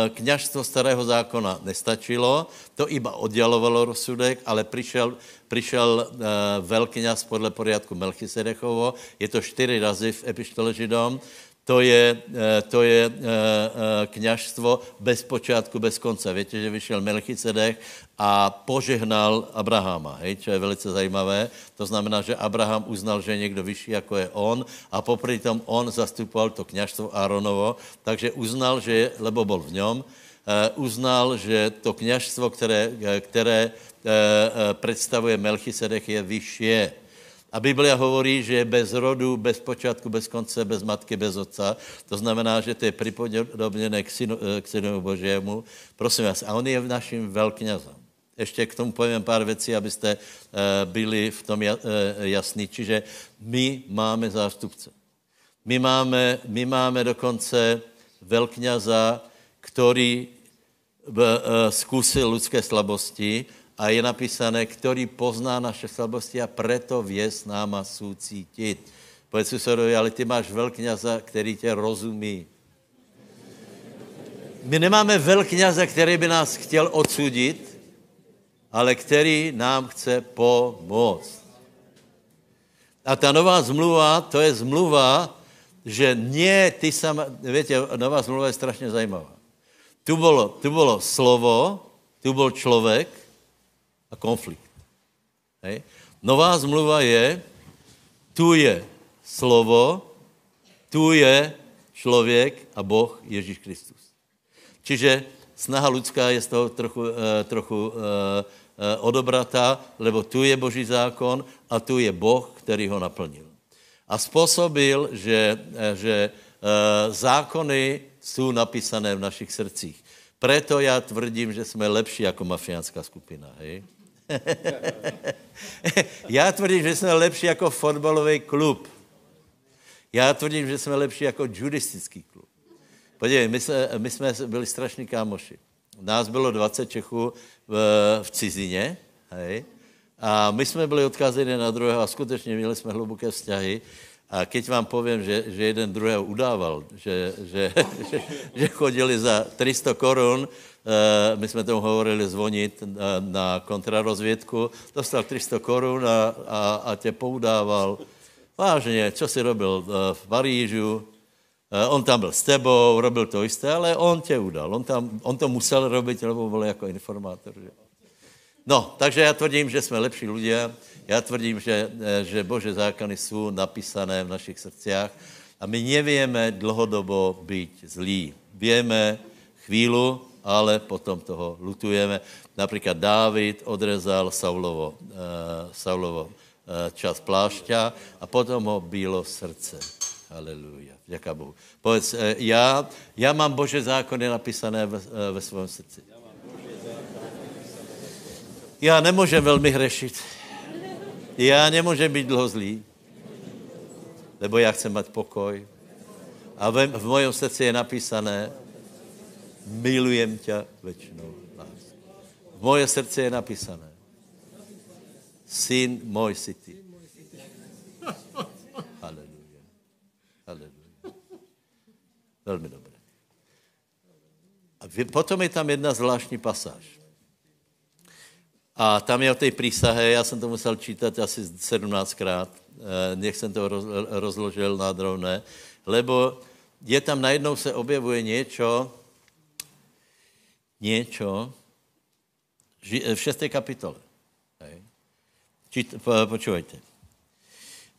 kněžstvo starého zákona nestačilo, to iba oddělovalo rozsudek, ale přišel, přišel eh, velkňaz podle poriadku Melchisedechovo, je to čtyři razy v epištole Židom, to je, eh, to je eh, eh, kněžstvo bez počátku, bez konce. Víte, že vyšel Melchizedek a požehnal Abrahama, hej, čo je velice zajímavé. To znamená, že Abraham uznal, že je někdo vyšší, jako je on a popri tom on zastupoval to kněžstvo Áronovo, takže uznal, že, lebo byl v něm, uznal, že to kněžstvo, které, které představuje Melchisedek, je vyšší a Biblia hovorí, že je bez rodu, bez počátku, bez konce, bez matky, bez otca. To znamená, že to je připodobněné k synu, eh, k synu Božímu. Prosím vás, a on je naším velkňazem. Ještě k tomu povím pár věcí, abyste uh, byli v tom uh, jasní. Čiže my máme zástupce. My máme, my máme dokonce velkňaza, který zkusil lidské slabosti a je napísané, který pozná naše slabosti a preto vě s náma soucítit. Povedz susedovi, ale ty máš velkňaza, který tě rozumí. My nemáme velkňaza, který by nás chtěl odsudit, ale který nám chce pomoct. A ta nová zmluva, to je zmluva, že nie ty sama, víte, nová zmluva je strašně zajímavá. Tu bylo, tu bylo slovo, tu byl člověk, a konflikt. Hej. Nová zmluva je, tu je slovo, tu je člověk a Boh Ježíš Kristus. Čiže snaha lidská je z toho trochu, uh, trochu uh, uh, odobratá, lebo tu je Boží zákon a tu je Boh, který ho naplnil. A způsobil, že, že zákony jsou napísané v našich srdcích. Preto já tvrdím, že jsme lepší jako mafiánská skupina. Hej? Já tvrdím, že jsme lepší jako fotbalový klub. Já tvrdím, že jsme lepší jako judistický klub. Podívej, my jsme, my jsme byli strašní kámoši. Nás bylo 20 Čechů v, v cizině, hej, a my jsme byli odkázeni na druhého a skutečně měli jsme hluboké vzťahy. A keď vám povím, že, že jeden druhého udával, že, že, že, že chodili za 300 korun, my jsme tomu hovorili zvonit na, na kontrarozvědku, dostal 300 korun a, a, a tě poudával. Vážně, co si robil eh, v Parížu, eh, on tam byl s tebou, robil to jisté, ale on tě udal. On, tam, on to musel robit, lebo byl jako informátor. Že? No, takže já tvrdím, že jsme lepší lidé. Já tvrdím, že, eh, že Bože zákony jsou napísané v našich srdciach a my nevíme dlouhodobo být zlí. Víme chvílu, ale potom toho lutujeme. Například Dávid odrezal Saulovo, uh, Saulovo uh, čas plášťa a potom ho bylo srdce. Haleluja. Děká Bohu. Povedz, uh, já, já mám Bože zákony napísané ve, ve svém srdci. Já nemůžem velmi hřešit. Já nemůžem být dlouho zlý, lebo já chcem mít pokoj. A v, v mojom srdci je napísané, milujem tě večnou lásku. V moje srdce je napísané, syn můj si ty. Haleluja. Haleluja. Velmi dobré. A potom je tam jedna zvláštní pasáž. A tam je o té přísahe, já jsem to musel čítat asi 17krát, eh, nech jsem to rozložil na drobné, lebo je tam najednou se objevuje něco, něco v šesté kapitole. Čít, počúvajte.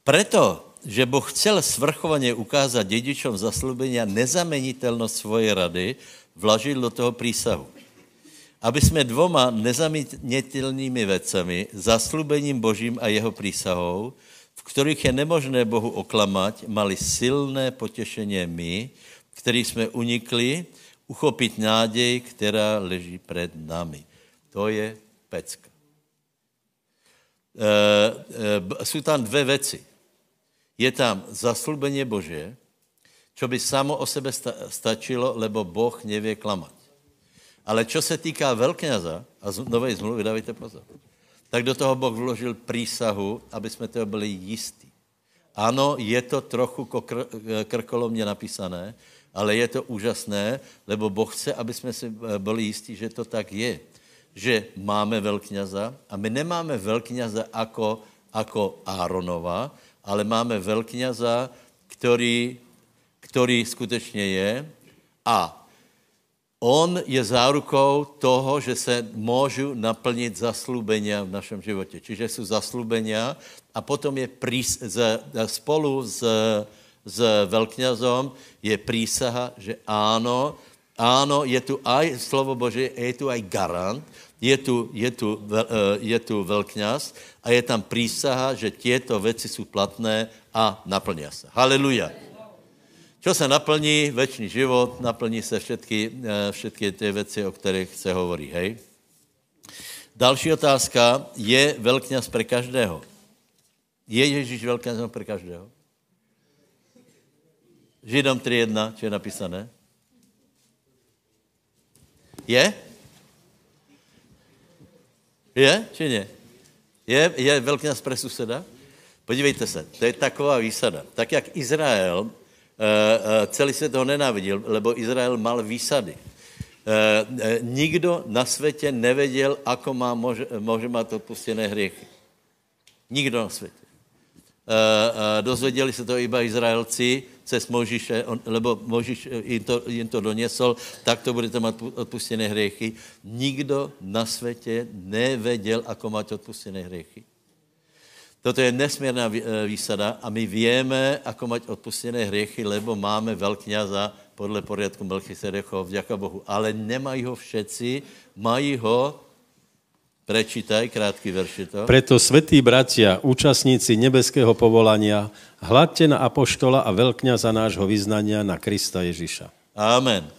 Preto, že Boh chcel svrchovaně ukázat dědičům zaslubení a nezamenitelnost svojej rady, vložil do toho přísahu aby jsme dvoma nezaměnitelnými vecami, zaslubením Božím a jeho přísahou, v kterých je nemožné Bohu oklamat, mali silné potěšení my, který jsme unikli, uchopit nádej, která leží před nami. To je pecka. E, e, jsou tam dvě věci. Je tam zaslubení Bože, čo by samo o sebe sta stačilo, lebo Boh nevě klamat. Ale čo se týká velkňaza a nové zmluvy, dávajte pozor, tak do toho Boh vložil přísahu, aby jsme toho byli jistí. Ano, je to trochu kr- krkolomně napísané, ale je to úžasné, lebo Boh chce, aby jsme si eh, byli jistí, že to tak je. Že máme velkňaza a my nemáme velkňaza jako, jako Áronova, ale máme velkňaza, který, který skutečně je a On je zárukou toho, že se můžu naplnit zaslúbenia v našem životě. Čiže jsou zaslúbenia a potom je prís, z, spolu s, s velkňazom je prísaha, že áno, áno, je tu aj slovo Bože, je tu aj garant, je tu, je tu, eh, je tu velkňaz a je tam prísaha, že tieto veci jsou platné a naplňa se. Haleluja. Čo se naplní, večný život, naplní se všetky, eh, všetky ty věci, o kterých se hovorí, hej? Další otázka, je velkňaz pre každého? Je Ježíš velkňazem pre každého? Židom 3.1, čo je napísané? Je? Je, či ne? Je, je velkňaz pre suseda? Podívejte se, to je taková výsada. Tak jak Izrael Eh, eh, celý svět ho nenáviděl, lebo Izrael mal výsady. Eh, nikdo na světě nevěděl, ako má, může, může mít odpustené hriechy. Nikdo na světě. Dozvěděli se to iba Izraelci cez Možíše, lebo Možíš jim to, jim to donesol, tak to budete mít odpustené hriechy. Nikdo na světě nevěděl, ako mít odpustené hriechy. Toto je nesmírná eh, výsada a my víme, ako mať odpustené hriechy, lebo máme velkňaza podle poriadku Melchisedechov, vďaka Bohu. Ale nemají ho všetci, mají ho, prečítaj, krátký verš to. Preto, svetí bratia, účastníci nebeského povolania, hladte na apoštola a velkňaza nášho vyznania na Krista Ježíša. Amen.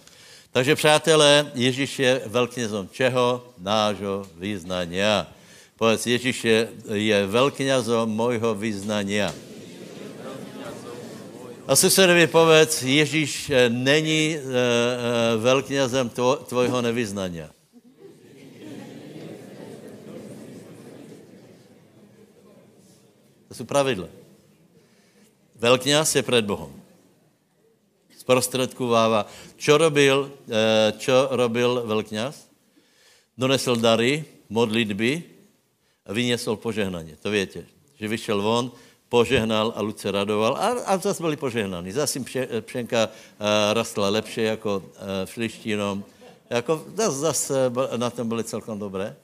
Takže přátelé, Ježíš je velkňazom čeho? Nášho vyznania. Povedz, Ježíš je, je veľkňazom mojho vyznania. A susedovi povedz, Ježíš eh, není e, e, velkňazem tvo, tvojho nevyznania. Jsou pravidla. Velkňaz je před Bohem. Sprostředkovává. Čo robil, eh, čo robil velkňaz? Donesl dary, modlitby a vyniesol požehnání. To větě. Že vyšel von, požehnal a lud se radoval a, a zase byli požehnaní. Zase jim pše, pšenka uh, rastla lepše jako uh, šlištinom. Jako, zase, zase na tom byli celkom dobré.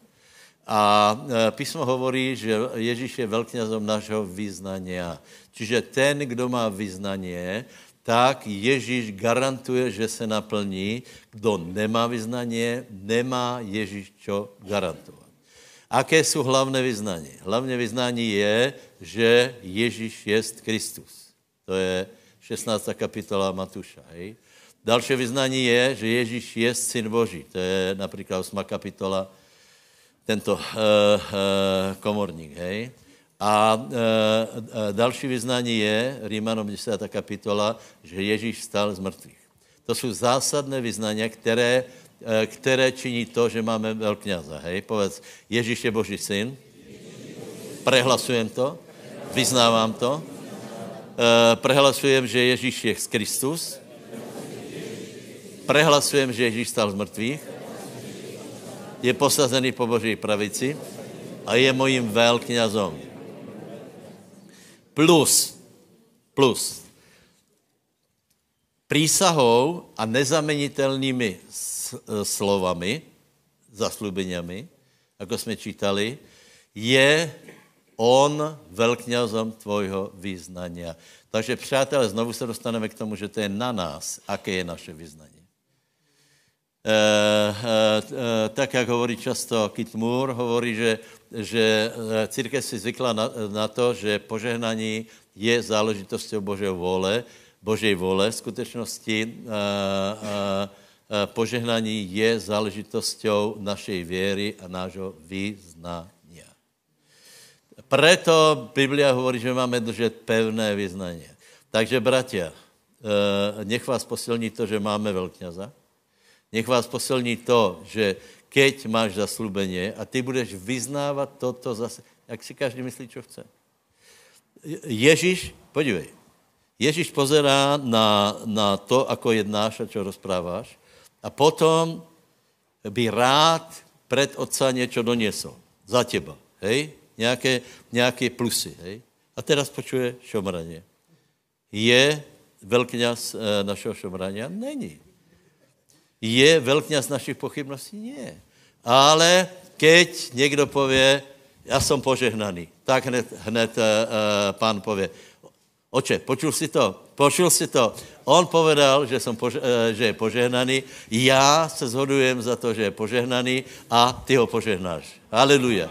A uh, písmo hovorí, že Ježíš je velkňazom našeho vyznania. Čiže ten, kdo má vyznanie, tak Ježíš garantuje, že se naplní. Kdo nemá vyznanie, nemá Ježíš čo garantovat. Aké jsou hlavné vyznání? Hlavné vyznání je, že Ježíš je Kristus. To je 16. kapitola Matuša. Hej? Další vyznání je, že Ježíš je Syn Boží. To je například 8. kapitola, tento uh, uh, komorník. Hej? A uh, další vyznání je, Rímanom 10. kapitola, že Ježíš stal z mrtvých. To jsou zásadné vyznání, které Eh, které činí to, že máme velkňaza. Hej, povedz, Ježíš je Boží syn. Prehlasujem to. Vyznávám to. Eh, prehlasujem, že Ježíš je Kristus. Prehlasujem, že Ježíš stal z mrtvých. Je posazený po Boží pravici a je mojím velkňazom. Plus, plus, prísahou a nezamenitelnými Eh, slovami, zaslubeniami, jako jsme čítali, je on velkňazom tvojho význania. Takže přátelé, znovu se dostaneme k tomu, že to je na nás, aké je naše vyznání. E, e, e, tak, jak hovorí často Kit Moore, hovorí, že, že církev si zvykla na, na to, že požehnání je záležitostí Božího vole, Božej vole. V skutečnosti e, e, Eh, požehnání je záležitostí našej věry a nášho vyznania. Preto Biblia hovorí, že máme držet pevné vyznání. Takže, bratia, eh, nech vás posilní to, že máme velkňaza. Nech vás posilní to, že keď máš zaslubení a ty budeš vyznávat toto zase, jak si každý myslí, co chce. Ježíš, podívej, Ježíš pozerá na, na to, ako jednáš a čo rozpráváš a potom by rád před otca něco doniesol. Za těba. Hej? Nějaké, nějaké plusy. Hej? A teraz počuje šomraně. Je velkňaz e, našeho šomrania? Není. Je velkňaz našich pochybností? Nie. Ale keď někdo pově, já jsem požehnaný, tak hned, hned e, pán pově, oče, počul si to? Počul si to? On povedal, že, som pože- eh, že je požehnaný, já se zhodujem za to, že je požehnaný a ty ho požehnáš. Haleluja.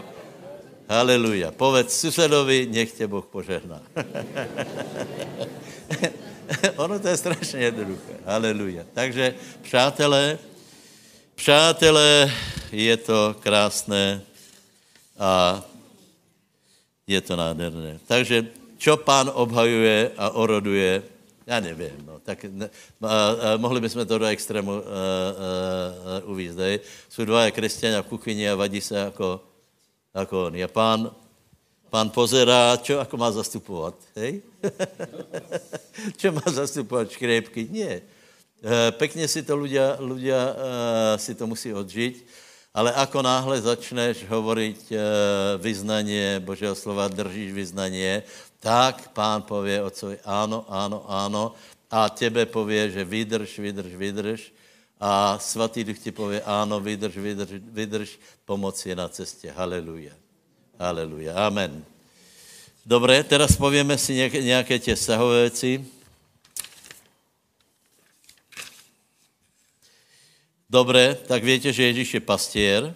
Haleluja. Povedz susedovi, nech tě Boh požehná. ono to je strašně jednoduché. Haleluja. Takže, přátelé, přátelé, je to krásné a je to nádherné. Takže, čo pán obhajuje a oroduje, já nevím, no, tak ne, a, a, mohli bychom to do extrému uh. Jsou dva křesťania v kuchyni a vadí se jako, jako on. A pán, pán pozerá, čo ako má zastupovat, hej? čo má zastupovat škrépky? Nie. Uh, pekně si to ľudia, ľudia uh, si to musí odžiť, ale ako náhle začneš hovoriť uh, vyznanie Božího slova, držíš vyznanie, tak pán pově otcovi áno, áno, áno a tebe pově, že vydrž, vydrž, vydrž a svatý duch ti pově áno, vydrž, vydrž, vydrž, pomoc je na cestě. Haleluja. Haleluja. Amen. Dobré, teraz pověme si nějaké, tě sahové věci. Dobré, tak víte, že Ježíš je pastěr,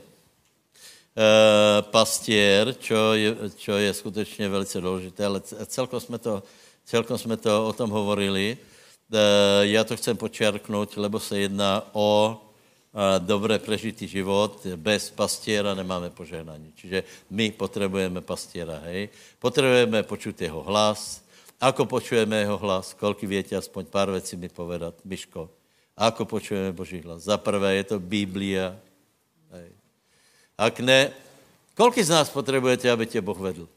Eh, pastier, čo je, čo je skutečně velice důležité, ale celkom jsme to, celkom jsme to o tom hovorili. Eh, já to chcem počerknout, lebo se jedná o dobré prežitý život. Bez pastiera nemáme požehnání. Čiže my potřebujeme pastiera, hej. Potřebujeme počuť jeho hlas. Ako počujeme jeho hlas? Kolky větě, aspoň pár věcí mi povedat, Myško. Ako počujeme Boží hlas? Za prvé je to Biblia, hej. Ak ne, kolik z nás potřebujete, aby tě Boh vedl?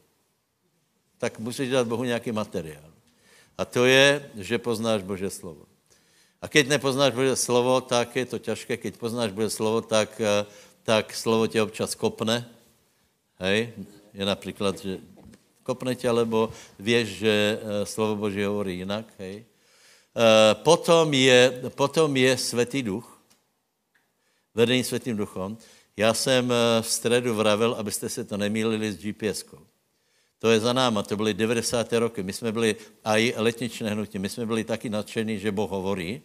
Tak musíš dát Bohu nějaký materiál. A to je, že poznáš Bože slovo. A keď nepoznáš Bože slovo, tak je to těžké. Keď poznáš Bože slovo, tak, eh, tak slovo tě občas kopne. Hej? Je například, že kopne tě, lebo víš, že eh, slovo Bože hovorí jinak. Hej? Eh, potom je, potom je Svatý duch, vedení Svatým duchom. Já jsem v středu vravil, abyste se to nemýlili s GPS-kou. To je za náma, to byly 90. roky. My jsme byli, a i letničné hnutí, my jsme byli taky nadšení, že Boh hovorí,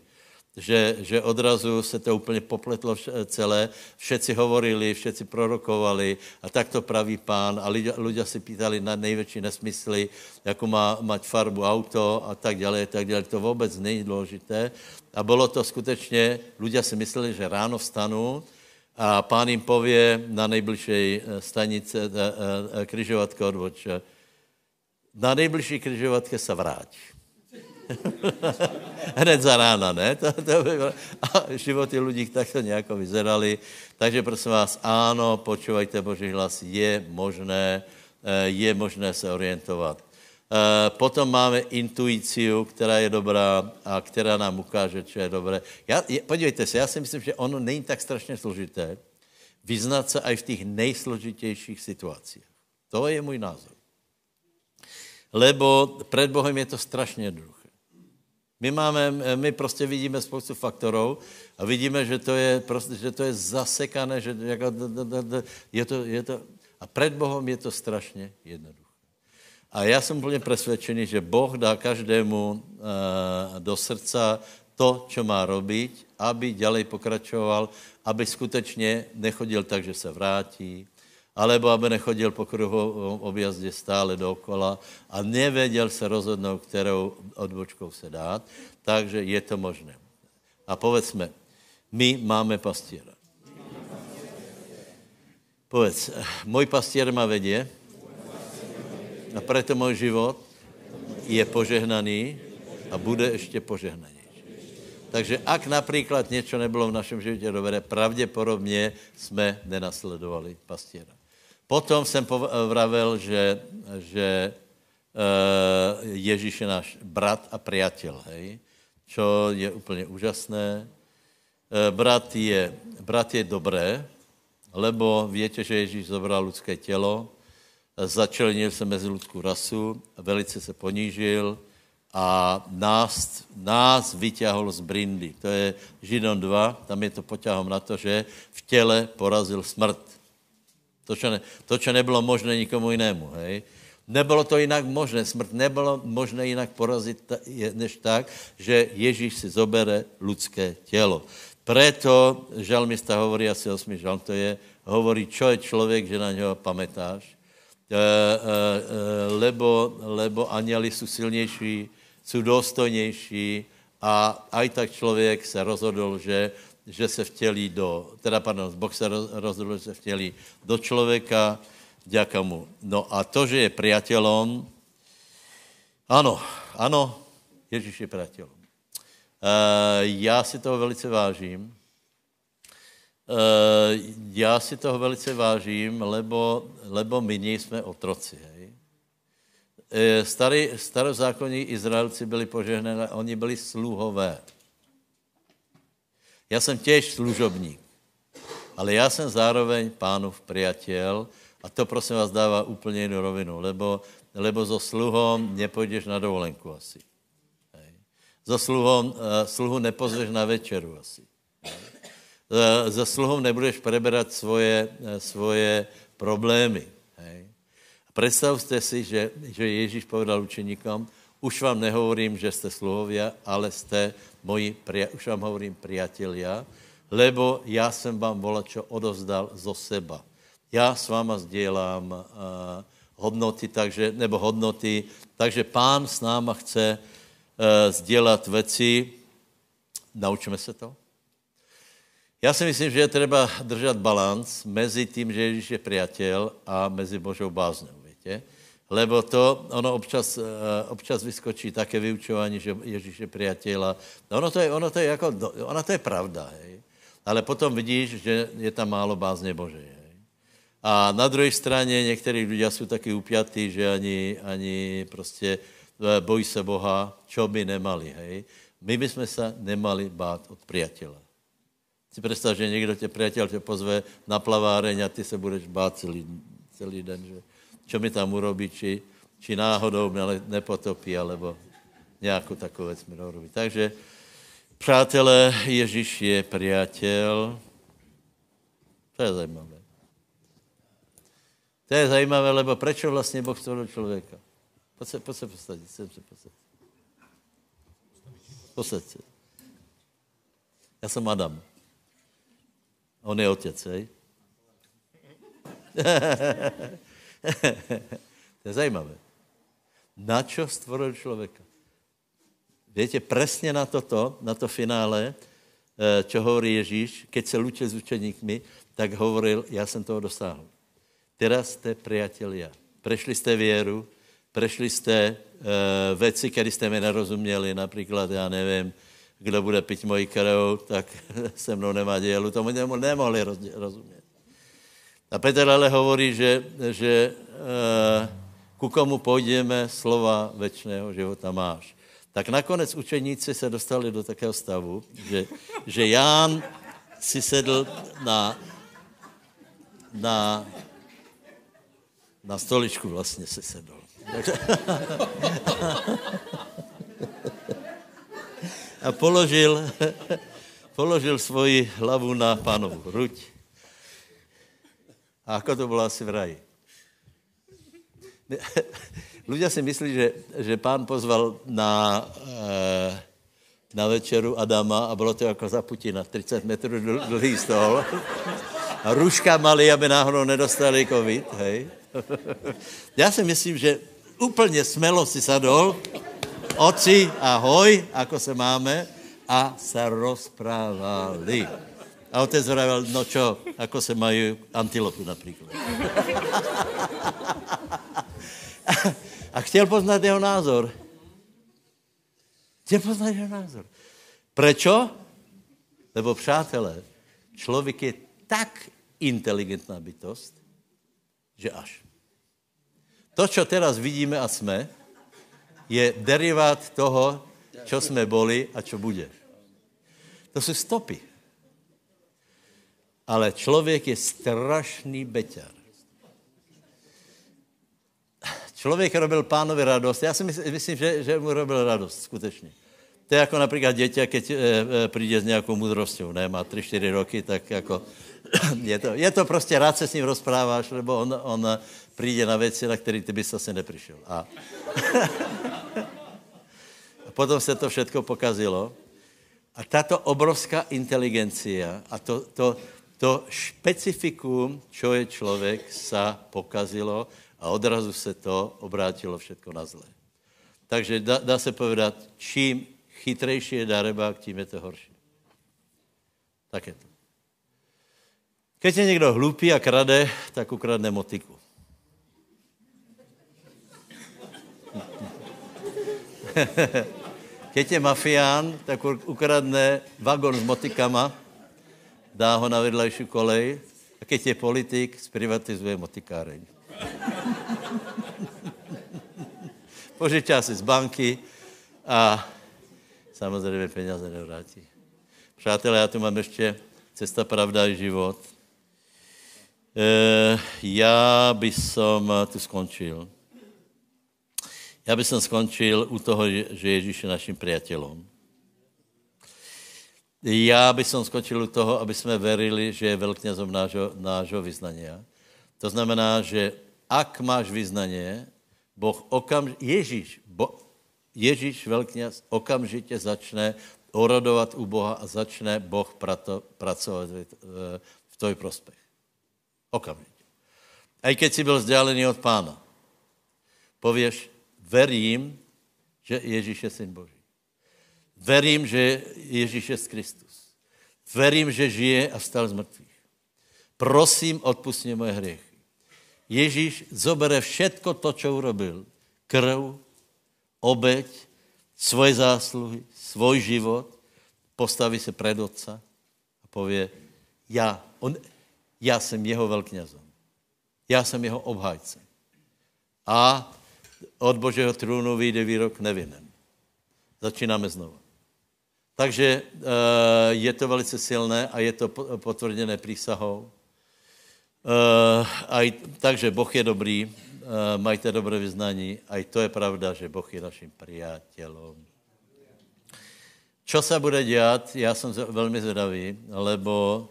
že, že odrazu se to úplně popletlo celé, všetci hovorili, všetci prorokovali a tak to praví pán a lidé, si pýtali na největší nesmysly, jako má mať farbu auto a tak dále, tak dále. To vůbec není důležité. A bylo to skutečně, lidé si mysleli, že ráno vstanou a pán jim pově na nejbližší eh, stanice eh, eh, križovatka odvoč, na nejbližší križovatke se vrátí. Hned za rána, ne? To, to by bylo. A životy lidí takto nějak vyzerali. Takže prosím vás, ano, počúvajte Boží hlas, je možné, eh, je možné se orientovat. Eh, potom máme intuiciu, která je dobrá a která nám ukáže, co je dobré. Já, je, podívejte se, já si myslím, že ono není tak strašně složité vyznat se i v těch nejsložitějších situacích. To je můj názor. Lebo před Bohem je to strašně jednoduché. My, máme, my prostě vidíme spoustu faktorů a vidíme, že to je, prostě, že to je zasekané, že jako, je to, je to, a před Bohem je to strašně jednoduché. A já jsem úplně přesvědčený, že Boh dá každému uh, do srdca to, co má robiť, aby ďalej pokračoval, aby skutečně nechodil tak, že se vrátí, alebo aby nechodil po kruhu objazdě stále dokola a nevěděl se rozhodnout, kterou odbočkou se dát, takže je to možné. A povedzme, my máme pastiera. Povedz, můj pastier ma vedě a preto můj život je požehnaný a bude ještě požehnaný. Takže ak například něco nebylo v našem životě dobré, pravděpodobně jsme nenasledovali pastiera. Potom jsem vravil, že, že uh, Ježíš je náš brat a priateľ, hej? čo je úplně úžasné. Uh, brat, je, brat je dobré, lebo víte, že Ježíš zobral lidské tělo, začlenil se mezi lidskou rasu, velice se ponížil a nás, nás vyťahol z brindy. To je Židon 2, tam je to poťahom na to, že v těle porazil smrt. To, čo, ne, to, čo nebylo možné nikomu jinému. Hej? Nebylo to jinak možné. Smrt nebylo možné jinak porazit než tak, že Ježíš si zobere lidské tělo. Preto žalmista hovorí, asi osmi žalm to je, hovorí, čo je člověk, že na něho pamätáš. E, e, lebo, lebo anieli jsou silnější, jsou důstojnější a aj tak člověk se rozhodl, že že se vtělí do, teda pardon, Boh se rozhodl, že se vtělí do člověka, vďaka mu. No a to, že je priateľom, ano, ano, Ježíš je priateľom. Uh, já si toho velice vážím. Uh, já si toho velice vážím, lebo, lebo my nejsme otroci. Hej. Uh, starý, starozákonní Izraelci byli požehnaní, oni byli sluhové. Já jsem těž služobník, ale já jsem zároveň pánův priateľ a to prosím vás dává úplně jinou rovinu, lebo, lebo so sluhom nepůjdeš na dovolenku asi. Hej. So sluhom, uh, sluhu nepozveš na večeru asi. Za sluhom nebudeš preberat svoje, uh, svoje problémy. Hej. Představte si, že, že Ježíš povedal učeníkom, už vám nehovorím, že jste sluhovia, ale jste moji, už vám hovorím priatelia, lebo já jsem vám čo odovzdal zo seba. Já s váma sdělám uh, hodnoty, takže, nebo hodnoty, takže pán s náma chce uh, sdělat věci. Naučíme se to? Já si myslím, že je třeba držet balans mezi tím, že Ježíš je priateľ a mezi Božou bázňou, víte? Lebo to, ono občas, eh, občas vyskočí také vyučování, že Ježíš je priateľ. No ono to je, ono to je, jako, ona to je pravda, hej. Ale potom vidíš, že je tam málo bázně Božej. Hej. A na druhé straně někteří lidé jsou taky upjatí, že ani, ani prostě e, bojí se Boha, čo by nemali, hej. My bychom se nemali bát od priateľa. Si představ, že někdo tě, priateľ tě pozve na plaváreň a ty se budeš bát celý, celý den, že čo mi tam urobí, či, či náhodou mě nepotopí, alebo nějakou takovou věc mi urobí. Takže, přátelé, Ježíš je priateľ. To je zajímavé. To je zajímavé, lebo prečo vlastně Boh stvoril člověka? Pojď se, posadit, sem se posadit. Posaď se. Já jsem Adam. On je otec, hej? to je zajímavé. Na čo stvoril člověka? Víte, přesně na toto, na to finále, eh, čo hovorí Ježíš, keď se lučil s učeníkmi, tak hovoril, já jsem toho dosáhl. Teraz jste priatelia. Prešli jste věru, prešli jste uh, věci, které jste mi nerozuměli, například, já nevím, kdo bude pít moji krv, tak se mnou nemá dělu. Tomu nemohli rozumět. A Petr ale hovorí, že, že uh, ku komu půjdeme, slova večného života máš. Tak nakonec učeníci se dostali do takého stavu, že, že Ján si sedl na, na na stoličku vlastně se sedl. A položil, položil svoji hlavu na pánovu hruď. A ako to bylo asi v raji? Ľudia si myslí, že, že pán pozval na, eh, na večeru Adama a bylo to jako za Putina, 30 metrů dlhý stol. A růžka mali, aby náhodou nedostali covid, hej. Já si myslím, že úplně smelo si sadol, oci, ahoj, ako se máme, a se rozprávali. A otec hovoril, no čo, ako se mají antilopu například. a chtěl poznat jeho názor. Chtěl poznat jeho názor. Prečo? Lebo přátelé, člověk je tak inteligentná bytost, že až. To, čo teraz vidíme a jsme, je derivát toho, čo jsme boli a čo bude. To jsou stopy. Ale člověk je strašný beťar. Člověk robil pánovi radost. Já si myslím, že, že mu robil radost, skutečně. To je jako například dětě, keď e, e, přijde s nějakou mudrostou, ne, má 3-4 roky, tak jako je, to, je to prostě, rád se s ním rozpráváš, nebo on, on přijde na věci, na které ty bys asi nepřišel. A, a potom se to všechno pokazilo. A tato obrovská inteligencia a to, to, to špecifikum, čo je člověk, sa pokazilo a odrazu se to obrátilo všetko na zlé. Takže dá, dá se povedat, čím chytrejší je darebák, tím je to horší. Tak je to. Keď je někdo hlupý a krade, tak ukradne motiku. Keď je mafián, tak ukradne vagon s motikama, dá ho na vedlejší kolej a keď je politik, zprivatizuje motikáreň. Požičá si z banky a samozřejmě peněze nevrátí. Přátelé, já tu mám ještě cesta, pravda a život. E, já by som tu skončil. Já bych skončil u toho, že Ježíš je naším priateľom. Já bych skončil u toho, aby jsme verili, že je velkňazom nášho, nášho vyznania. To znamená, že ak máš vyznanie, Boh okamžitě, Ježíš, bo, Ježíš velkňaz okamžitě začne orodovat u Boha a začne Boh prato, pracovat v, v tvoj prospech. Okamžitě. A i keď si byl vzdálený od pána, pověš, verím, že Ježíš je syn Boží. Verím, že Ježíš je Kristus. Verím, že žije a stal z mrtvých. Prosím, odpustně moje hriechy. Ježíš zobere všetko to, čo urobil. Krv, obeď, svoje zásluhy, svůj život, postaví se před otca a pově, já, on, já jsem jeho velkňazom. Já jsem jeho obhájcem. A od Božího trůnu vyjde výrok nevinen. Začínáme znovu. Takže e, je to velice silné a je to potvrděné přísahou. E, aj, takže Boh je dobrý, e, majte dobré vyznání, a i to je pravda, že Boh je naším priateľom. Čo se bude dělat, já jsem velmi zvědavý, lebo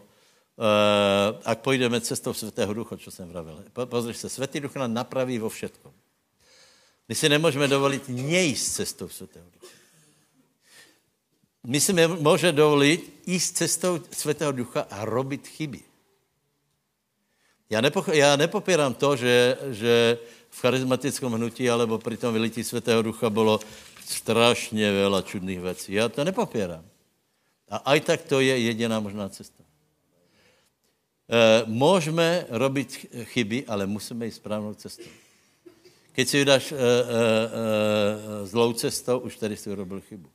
Uh, ak půjdeme cestou Svatého Ducha, čo jsem vravil. Pozri se, Svatý Duch nám napraví vo všetkom. My si nemůžeme dovolit nejíst cestou Svatého Ducha. My si můžeme dovolit jíst cestou Svatého Ducha a robit chyby. Já, nepo, já nepopírám to, že, že v charizmatickém hnutí alebo při tom vylití Svatého Ducha bylo strašně veľa čudných věcí. Já to nepopírám. A aj tak to je jediná možná cesta. E, můžeme robit chyby, ale musíme jít správnou cestou. Keď si vydáš e, e, e, zlou cestou, už tady si urobil chybu.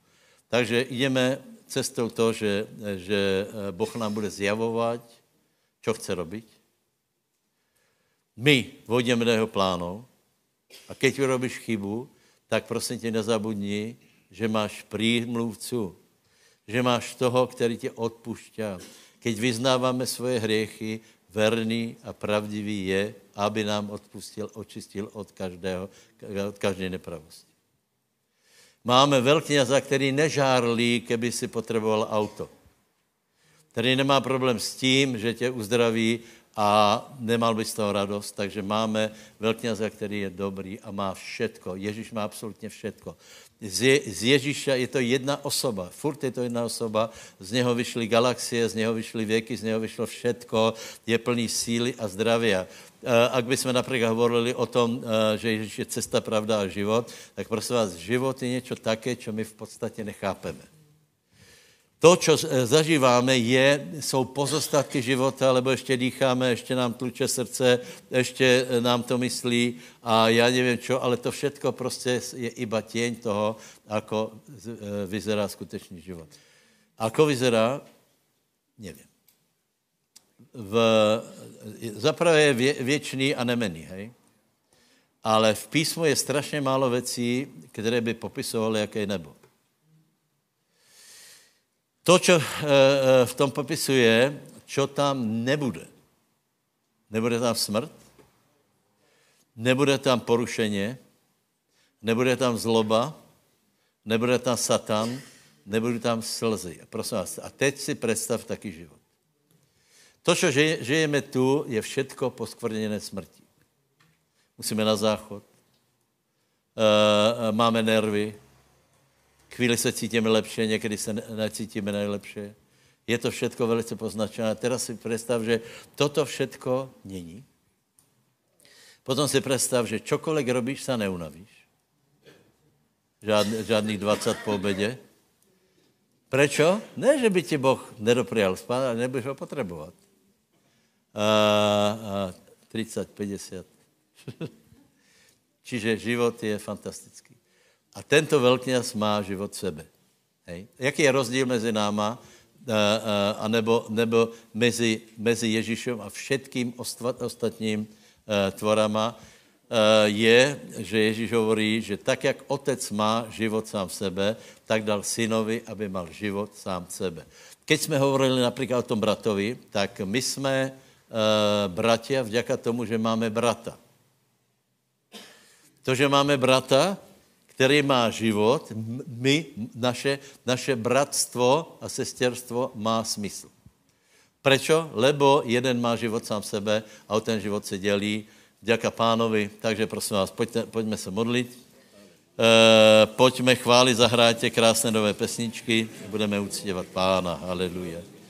Takže jdeme cestou to, že, že Boh nám bude zjavovat, co chce robiť. My vodíme do jeho plánu a keď urobíš chybu, tak prosím tě nezabudni, že máš prímluvcu, že máš toho, který tě odpušťá. Keď vyznáváme svoje hriechy, verný a pravdivý je, aby nám odpustil, očistil od, každého, od každé nepravosti. Máme velkňaza, který nežárlí, keby si potřeboval auto. Který nemá problém s tím, že tě uzdraví a nemal by z toho radost, takže máme velkňaza, který je dobrý a má všetko. Ježíš má absolutně všetko. Z, z je to jedna osoba, furt je to jedna osoba, z něho vyšly galaxie, z něho vyšly věky, z něho vyšlo všetko, je plný síly a zdravia. Ak bychom například hovorili o tom, že Ježíš je cesta, pravda a život, tak prosím vás, život je něco také, co my v podstatě nechápeme. To, co zažíváme, je, jsou pozostatky života, lebo ještě dýcháme, ještě nám tluče srdce, ještě nám to myslí a já nevím čo, ale to všetko prostě je iba těň toho, ako vyzerá skutečný život. Ako vyzerá? Nevím. V, zaprvé je vě, věčný a nemený, hej? Ale v písmu je strašně málo věcí, které by popisovaly, jaké je nebo. To, co eh, eh, v tom popisuje, čo tam nebude. Nebude tam smrt, nebude tam porušeně, nebude tam zloba, nebude tam satan, nebude tam slzy. Prosím vás, a teď si představ taky život. To, co žijeme tu, je všetko poskvrněné smrtí. Musíme na záchod, eh, máme nervy, Chvíli se cítíme lepše, někdy se necítíme nejlepše. Je to všetko velice poznačené. Teraz si představ, že toto všetko není. Potom si představ, že čokoliv robíš, se neunavíš. Žádný, žádných 20 po obědě. Prečo? Ne, že by ti Boh nedoprial spát, ale nebudeš ho potřebovat. A, a 30, 50. Čiže život je fantastický. A tento velkňaz má život sebe. Hej. Jaký je rozdíl mezi náma a, a, a nebo, nebo mezi, mezi Ježíšem a všetkým ostatním a, tvorama, je, že Ježíš hovorí, že tak, jak otec má život sám v sebe, tak dal synovi, aby mal život sám v sebe. Keď jsme hovorili například o tom bratovi, tak my jsme uh, bratia vďaka tomu, že máme brata. To, že máme brata, který má život, my, naše, naše bratstvo a sesterstvo má smysl. Prečo? Lebo jeden má život sám sebe a o ten život se dělí. Děka pánovi, takže prosím vás, pojďte, pojďme se modlit. E, pojďme chválit, zahráte krásné nové pesničky, budeme uctívat pána. Haleluja.